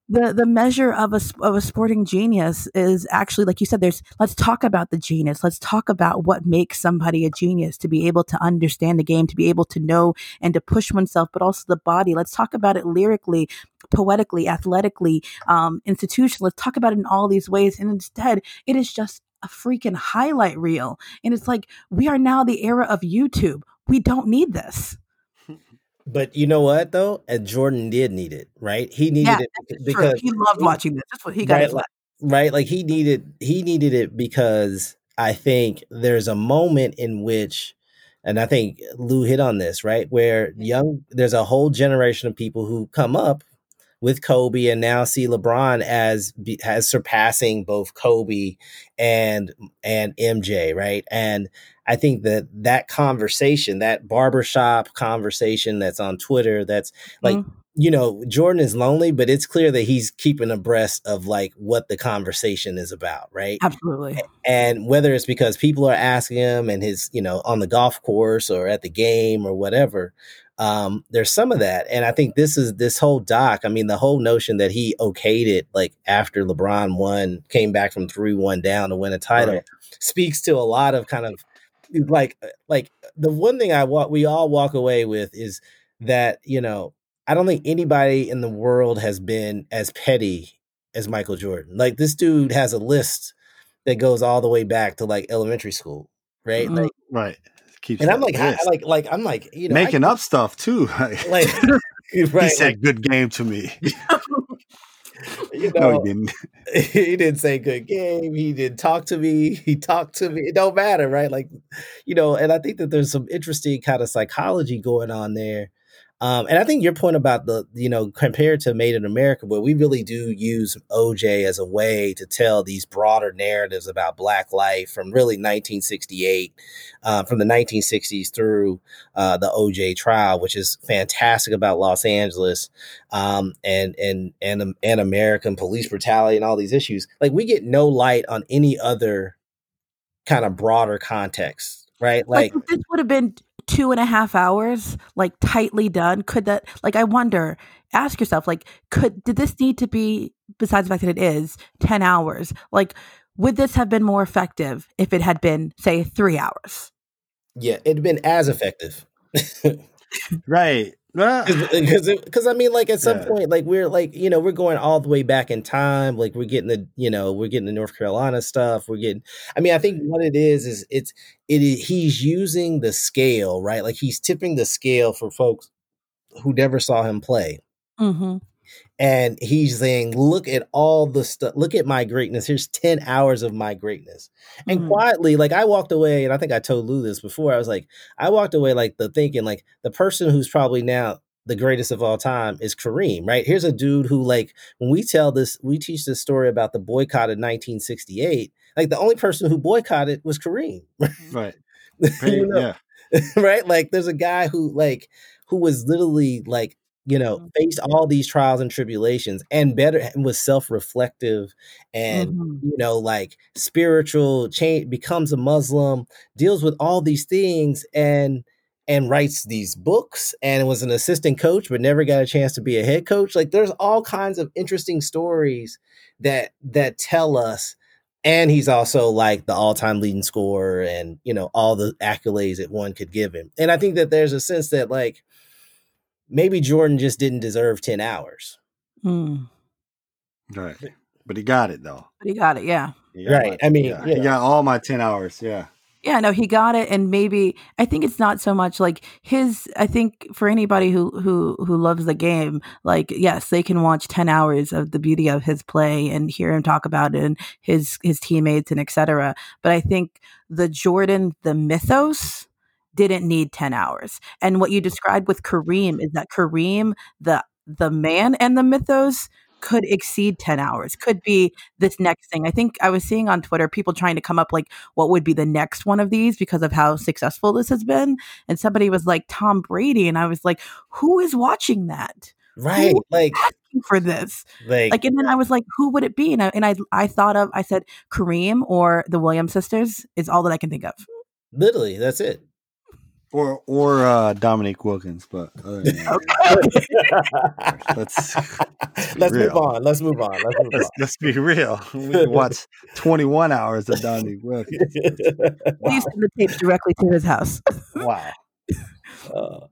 the the measure of a of a sporting genius is actually like you said there's let's talk about the genius. Let's talk about what makes somebody a genius to be able to understand the game to be able to know and to push oneself but also the body. Let's talk about it lyrically poetically athletically um institution let's talk about it in all these ways. And instead it is just a freaking highlight reel. And it's like we are now the era of youtube. We don't need this but you know what though? And Jordan did need it, right? He needed yeah, it because true. he loved watching this. That's what he got. Right, like, right, like he needed he needed it because I think there's a moment in which, and I think Lou hit on this right, where young there's a whole generation of people who come up with Kobe and now see LeBron as as surpassing both Kobe and and MJ, right? And I think that that conversation, that barbershop conversation that's on Twitter, that's like, mm-hmm. you know, Jordan is lonely, but it's clear that he's keeping abreast of like what the conversation is about, right? Absolutely. And whether it's because people are asking him and his, you know, on the golf course or at the game or whatever, um, there's some of that. And I think this is this whole doc. I mean, the whole notion that he okayed it like after LeBron won, came back from 3 1 down to win a title right. speaks to a lot of kind of like uh, like the one thing I walk we all walk away with is that you know I don't think anybody in the world has been as petty as Michael Jordan. Like this dude has a list that goes all the way back to like elementary school, right? Mm-hmm. Like, right. Keeps and I'm like, I, like, like, I'm like, you know, making I, up stuff too. [LAUGHS] like, [LAUGHS] [LAUGHS] right, he said, like, "Good game to me." you No, he didn't. he didn't say good game. He didn't talk to me. He talked to me. It don't matter, right? Like, you know, and I think that there's some interesting kind of psychology going on there. Um, and I think your point about the, you know, compared to Made in America, where we really do use OJ as a way to tell these broader narratives about Black life from really 1968, uh, from the 1960s through uh, the OJ trial, which is fantastic about Los Angeles um, and and and and American police brutality and all these issues. Like we get no light on any other kind of broader context, right? Like, Like this would have been two and a half hours, like tightly done, could that, like, I wonder, ask yourself, like, could, did this need to be, besides the fact that it is 10 hours, like, would this have been more effective if it had been, say, three hours? yeah, it'd been as effective. [LAUGHS] Right. Because because I mean, like at some Yeah. point, like we're like you know we're going all the way back in time. Like we're getting the you know we're getting the North Carolina stuff. We're getting. I mean, I think what it is is it's it is he's using the scale right. Like he's tipping the scale for folks who never saw him play. Mm-hmm. And he's saying, "Look at all the stuff. Look at my greatness. Here's ten hours of my greatness." And Mhm. quietly, like I walked away, and I think I told Lou this before. I was like, I walked away like the thinking, like the person who's probably now the greatest of all time is Kareem, right? Here's a dude who, like, when we tell this, we teach this story about the boycott of 1968. Like the only person who boycotted was Kareem, [LAUGHS] right. [LAUGHS] You know? yeah. [LAUGHS] right? Like there's a guy who like who was literally like you know Mhm. faced all these trials and tribulations and better and was self-reflective and Mhm. you know like spiritual change becomes a muslim deals with all these things and and writes these books and was an assistant coach but never got a chance to be a head coach like there's all kinds of interesting stories that that tell us and he's also like the all-time leading scorer and you know all the accolades that one could give him and i think that there's a sense that like maybe jordan just didn't deserve 10 hours Mm. Right. But he got it though. But he got it, yeah. Got Right. my- I mean, yeah. you he got all my ten hours. Yeah. Yeah, no, he got it, and maybe I think it's not so much like his. I think for anybody who who who loves the game, like yes, they can watch ten hours of the beauty of his play and hear him talk about it and his his teammates and etc. But I think the Jordan, the mythos, didn't need ten hours. And what you mm. described with Kareem is that Kareem, the the man and the mythos could exceed 10 hours could be this next thing. I think i was seeing on twitter people trying to come up like what would be the next one of these because of how successful this has been and somebody was like tom brady and i was like who is watching that? Right Who- like asking for this? Like, like and then i was like who would it be? And i and i, I thought of i said kareem or the williams sisters is all that i can think of. Literally that's it Or or uh Dominique Wilkins, but other than that, [LAUGHS] let's let's move on let's move on let's move let's, let's be real. We can watch twenty one hours of Dominique Wilkins. on please send the tapes directly to his house Wow. Oh,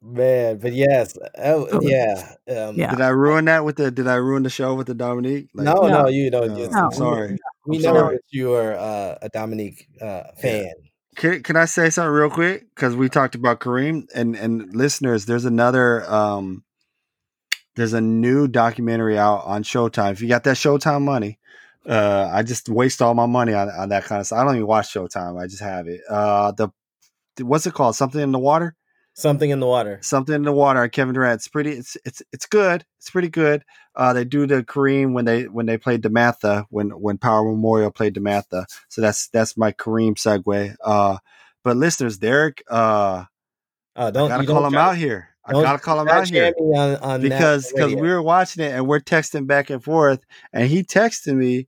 man but yes oh, yeah um, Yeah. Did I ruin that with the? Did I ruin the show with the Dominique? Like, no, No. no, you know, no, just- I'm sorry. We I'm know sorry. that you are uh, a Dominique uh, fan. Can, can I say something real quick? Because we talked about Kareem and and listeners. There's another. um There's a new documentary out on Showtime. If you got that Showtime money, uh, I just waste all my money on, on that kind of stuff. I don't even watch Showtime. I just have it. Uh, the what's it called? Something in the water. Something in the water. Something in the water. Kevin Durant. It's pretty. It's it's it's good. It's pretty good. Uh, they do the Kareem when they when they played DeMatha when when Power Memorial played DeMatha. So that's that's my Kareem segue. Uh, but listeners, Derek, uh, Uh, I don't gotta you call don't him out here. I gotta call him out here on, on because because we were watching it and we're texting back and forth, and he texted me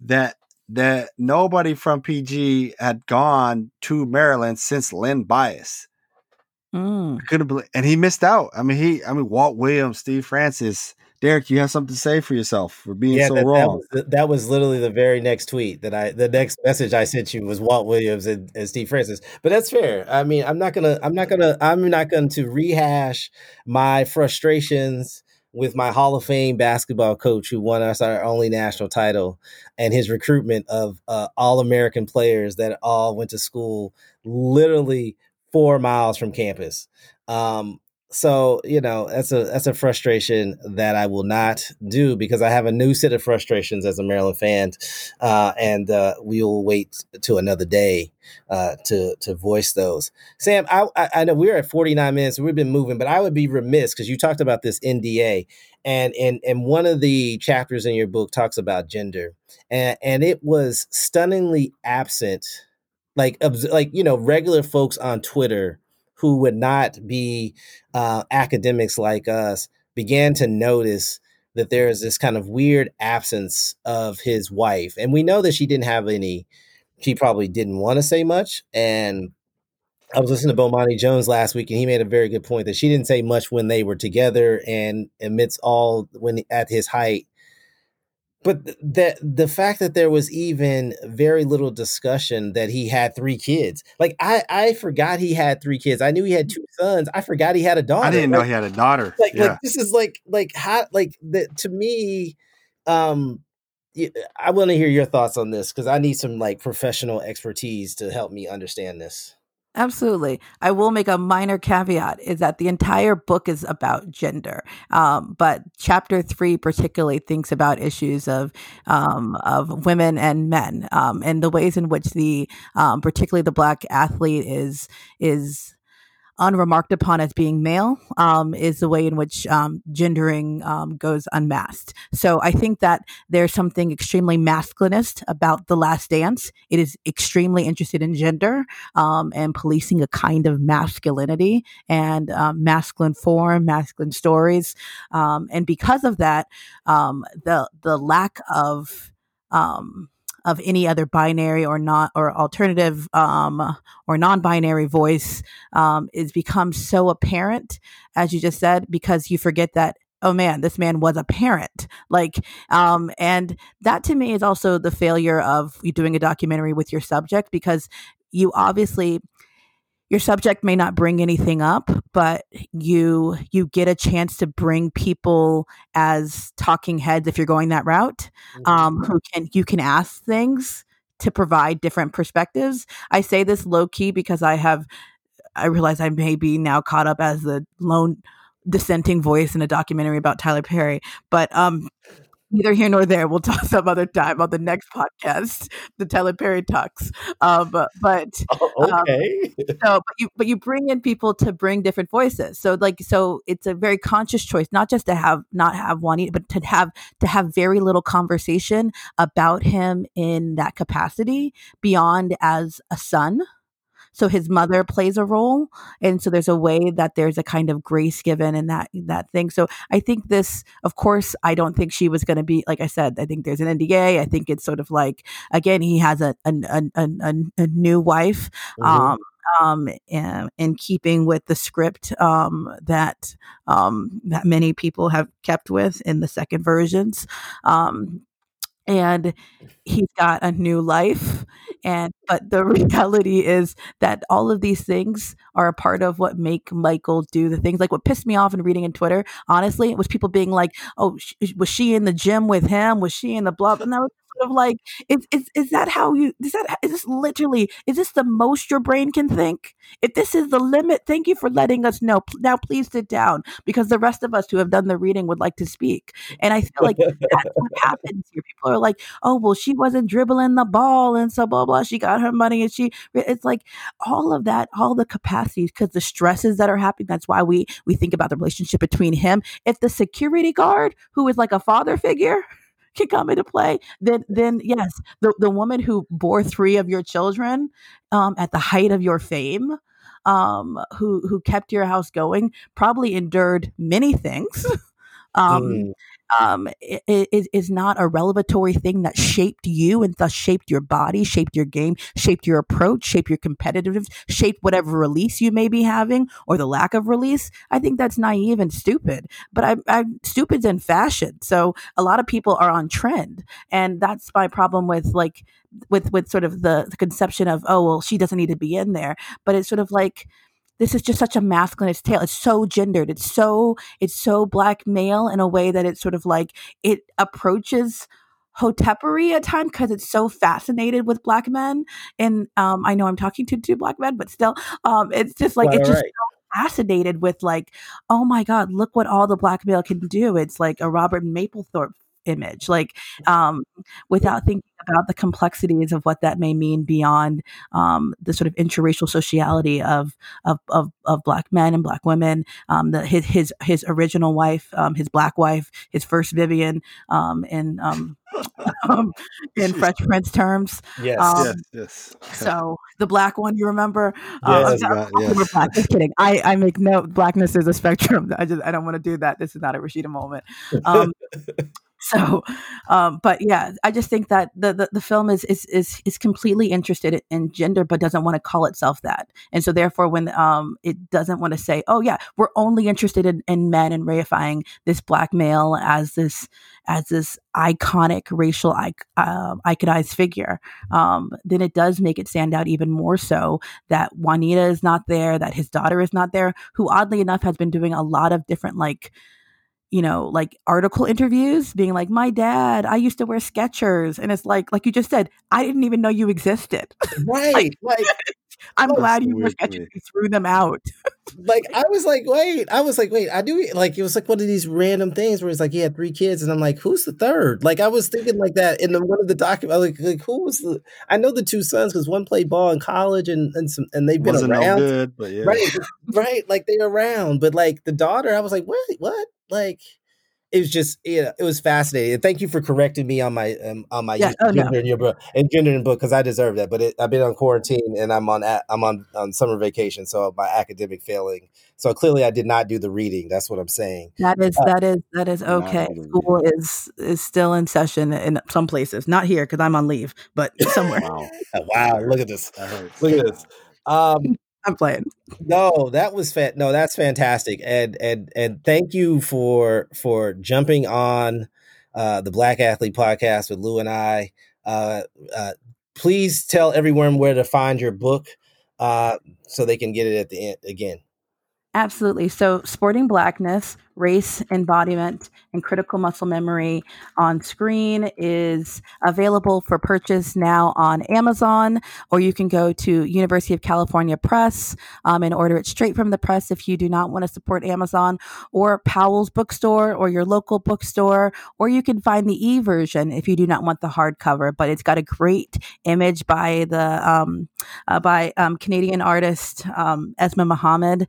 that that nobody from PG had gone to Maryland since Len Bias. Mm. I couldn't believe, and he missed out. I mean, he, I mean, Walt Williams, Steve Francis, Derek. You have something to say for yourself for being yeah, so that, that, wrong. was, that was literally the very next tweet that I, the next message I sent you was Walt Williams and, and Steve Francis. But that's fair. I mean, I'm not gonna, I'm not gonna, I'm not going to rehash my frustrations with my Hall of Fame basketball coach who won us our only national title and his recruitment of uh, all American players that all went to school literally four miles from campus. Um, so you know that's a that's a frustration that I will not do because I have a new set of frustrations as a Maryland fan, uh, and uh, we will wait to another day uh, to to voice those. Sam, I, I know we're at forty nine minutes. We've been moving, but I would be remiss because you talked about this NDA, and and and one of the chapters in your book talks about gender, and and it was stunningly absent, like like you know regular folks on Twitter who would not be uh, academics like us began to notice that there is this kind of weird absence of his wife. And we know that she didn't have any, she probably didn't want to say much. And I was listening to Bomani Jones last week, and he made a very good point that she didn't say much when they were together, and amidst all when at his height, but that the fact that there was even very little discussion that he had three kids like i i forgot he had three kids. I knew he had two sons. I forgot he had a daughter i didn't like, know he had a daughter. Like, yeah. like this is like like how like the, to me um i want to hear your thoughts on this because i need some like professional expertise to help me understand this Absolutely. I will make a minor caveat is that the entire book is about gender. Um, but chapter three particularly thinks about issues of, um, of women and men, um, and the ways in which the, um, particularly the black athlete is, is, unremarked upon as being male um, is the way in which um, gendering um, goes unmasked. So I think that there's something extremely masculinist about The Last Dance. It is extremely interested in gender um, and policing a kind of masculinity and um, masculine form, masculine stories, um, and because of that, the the lack of um, of any other binary or not or alternative um, or non-binary voice um, is become so apparent as you just said because you forget that oh man this man was a parent. Like um, and that to me is also the failure of doing a documentary with your subject because you obviously your subject may not bring anything up but you you get a chance to bring people as talking heads if you're going that route mm-hmm. um, who can you can ask things to provide different perspectives i say this low key because i have i realize i may be now caught up as the lone dissenting voice in a documentary about tyler perry but um neither here nor there. We'll [LAUGHS] talk some other time on the next podcast, the Tyler Perry talks. Um, but oh, okay, um, [LAUGHS] so but you but you bring in people to bring different voices. So like so it's a very conscious choice, not just to have not have one, but to have to have very little conversation about him in that capacity beyond as a son so his mother plays a role and so there's a way that there's a kind of grace given in that that thing so i think this of course i don't think she was going to be like i said i think there's an nda i think it's sort of like again he has a a, a, a, a new wife mm-hmm. um um, in, in, keeping with the script um, that um, that many people have kept with in the second versions. Um, and he's got a new life and but the [LAUGHS] reality is that all of these things are a part of what make michael do the things like what pissed me off in reading in twitter honestly was people being like oh sh- was she in the gym with him? Was she in the blah and I was of like, is, is, is that how you, is that, is this literally, is this the most your brain can think? If this is the limit, thank you for letting us know. Now, please sit down because the rest of us who have done the reading would like to speak. And I feel like [LAUGHS] that's what happens here. People are like, oh, well, she wasn't dribbling the ball and so blah, blah. She got her money and she, it's like all of that, all the capacities, because the stresses that are happening, that's why we, we think about the relationship between him. If the security guard, who is like a father figure, can come into play, then then yes, the, the woman who bore three of your children um, at the height of your fame, um, who who kept your house going, probably endured many things. [LAUGHS] um, mm um, is, is not a revelatory thing that shaped you and thus shaped your body, shaped your game, shaped your approach, shaped your competitiveness, shaped whatever release you may be having or the lack of release. I think that's naive and stupid. But I, I stupid's in fashion, so a lot of people are on trend, and that's my problem with like with with sort of the, the conception of oh well she doesn't need to be in there, but it's sort of like this is just such a masculine tale. It's so gendered. It's so it's so black male in a way that it's sort of like it approaches hotepery at times because it's so fascinated with black men. And um, I know I'm talking to two black men, but still, um, it's just like it's just right. so fascinated with like, oh my God, look what all the black male can do. It's like a Robert Mapplethorpe image, like um, without thinking about the complexities of what that may mean beyond um, the sort of interracial sociality of of of, of black men and black women. Um, the, his his his original wife, um, his black wife, his first Vivian, um, in um, [LAUGHS] um, in Fresh Prince terms. Yes. Um, yes, yes. [LAUGHS] So the black one, you remember? Yes, I'm- yes. black. Just kidding. I, I make no blackness is a spectrum. [LAUGHS] I just I don't want to do that. This is not a Rashida moment. So, um, but yeah, I just think that the, the, the film is, is is is completely interested in gender, but doesn't want to call itself that. And so, therefore, when um, it doesn't want to say, "Oh yeah, we're only interested in, in men and reifying this black male as this as this iconic racial uh, iconized figure," um, then it does make it stand out even more so that Juanita is not there, that his daughter is not there, who oddly enough has been doing a lot of different like you know, like article interviews being like, my dad, I used to wear Skechers. And it's like, like you just said, I didn't even know you existed. [LAUGHS] Right. Like, [LAUGHS] I'm glad you wear Skechers. me. You threw them out. like I was like, wait, I was like, wait, I do like it was like one of these random things where it's like he had three kids, and I'm like, who's the third? Like I was thinking like that in the, one of the documents. Like, like who was the? I know the two sons because one played ball in college and and some and they've been Wasn't no around, good, but yeah. right? Right, like they're around, but like the daughter, I was like, what? What? Like it was just yeah, it was fascinating. And thank you for correcting me on my um, on my Yeah, use oh, of no. gender in your book and gender in book because I deserve that. But it, I've been on quarantine and I'm on I'm on on summer vacation, so my academic failing. So clearly, I did not do the reading. That's what I'm saying. That is, Uh, that is, that is okay. School is, is still in session in some places, not here because I'm on leave, but somewhere. [LAUGHS] Wow. [LAUGHS] Wow, look at this! That hurts. Look at this. Um, I'm playing. no, that was fa- no, that's fantastic, and and and thank you for for jumping on uh, the Black Athlete podcast with Lou and I. Uh, uh, please tell everyone where to find your book uh, so they can get it at the end again. Absolutely. So, Sporting Blackness, Race, Embodiment, and Critical Muscle Memory on screen is available for purchase now on Amazon, or you can go to University of California Press um, and order it straight from the press if you do not want to support Amazon, or Powell's Bookstore, or your local bookstore, or you can find the e version if you do not want the hardcover. But it's got a great image by the um, uh, by um, Canadian artist um, Esmaa Mohamoud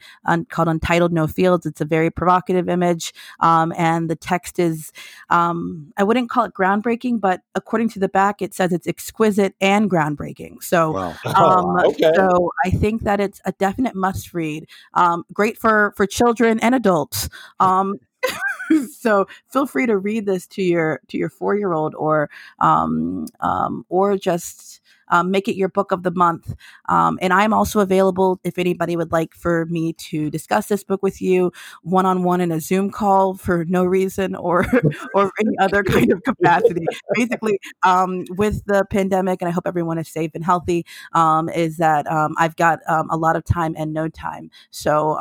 called Untitled No Fields. It's a very provocative image. Um, and the text is, um, I wouldn't call it groundbreaking, but according to the back, it says it's exquisite and groundbreaking. So, Wow. [LAUGHS] um, okay. so I think that it's a definite must read. Um, great for, for children and adults. Um, [LAUGHS] so feel free to read this to your to your four year old or um, um, or just um, make it your book of the month. Um, and I'm also available if anybody would like for me to discuss this book with you one on one in a Zoom call for no reason or [LAUGHS] or any other kind of capacity. Basically, um, with the pandemic, and I hope everyone is safe and healthy. Um, is that um, I've got um, a lot of time and no time. So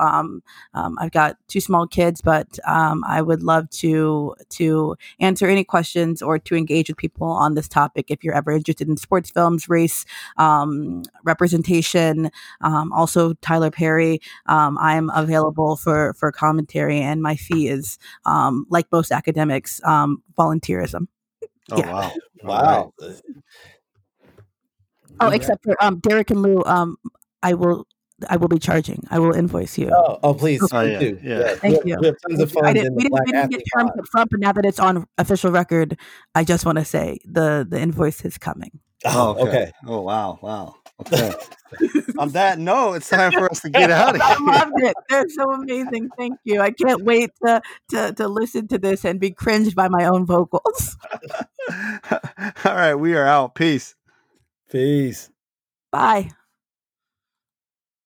I've got two small kids, but I would love to to answer any questions or to engage with people on this topic. If you're ever interested in sports films, race, um, representation, um, also Tyler Perry, um, I'm available for for commentary, and my fee is um, like most academics, um, volunteerism. Oh Yeah. wow. [LAUGHS] Wow. Oh, except for um, Derek and Lou, um, I will I will be charging. I will invoice you. Oh, oh, please. Oh, please yeah, do. yeah. Thank we you. We have tons of I didn't, in we the didn't, we didn't get Athlete terms Pod. up front, but now that it's on official record, I just want to say the the invoice is coming. Oh, [LAUGHS] okay. Oh wow. Wow. Okay. [LAUGHS] On that note, it's time for us to get [LAUGHS] out of here. I loved it. They're so amazing. Thank you. I can't wait to to to listen to this and be cringed by my own vocals. All right, we are out. Peace. Peace. Bye.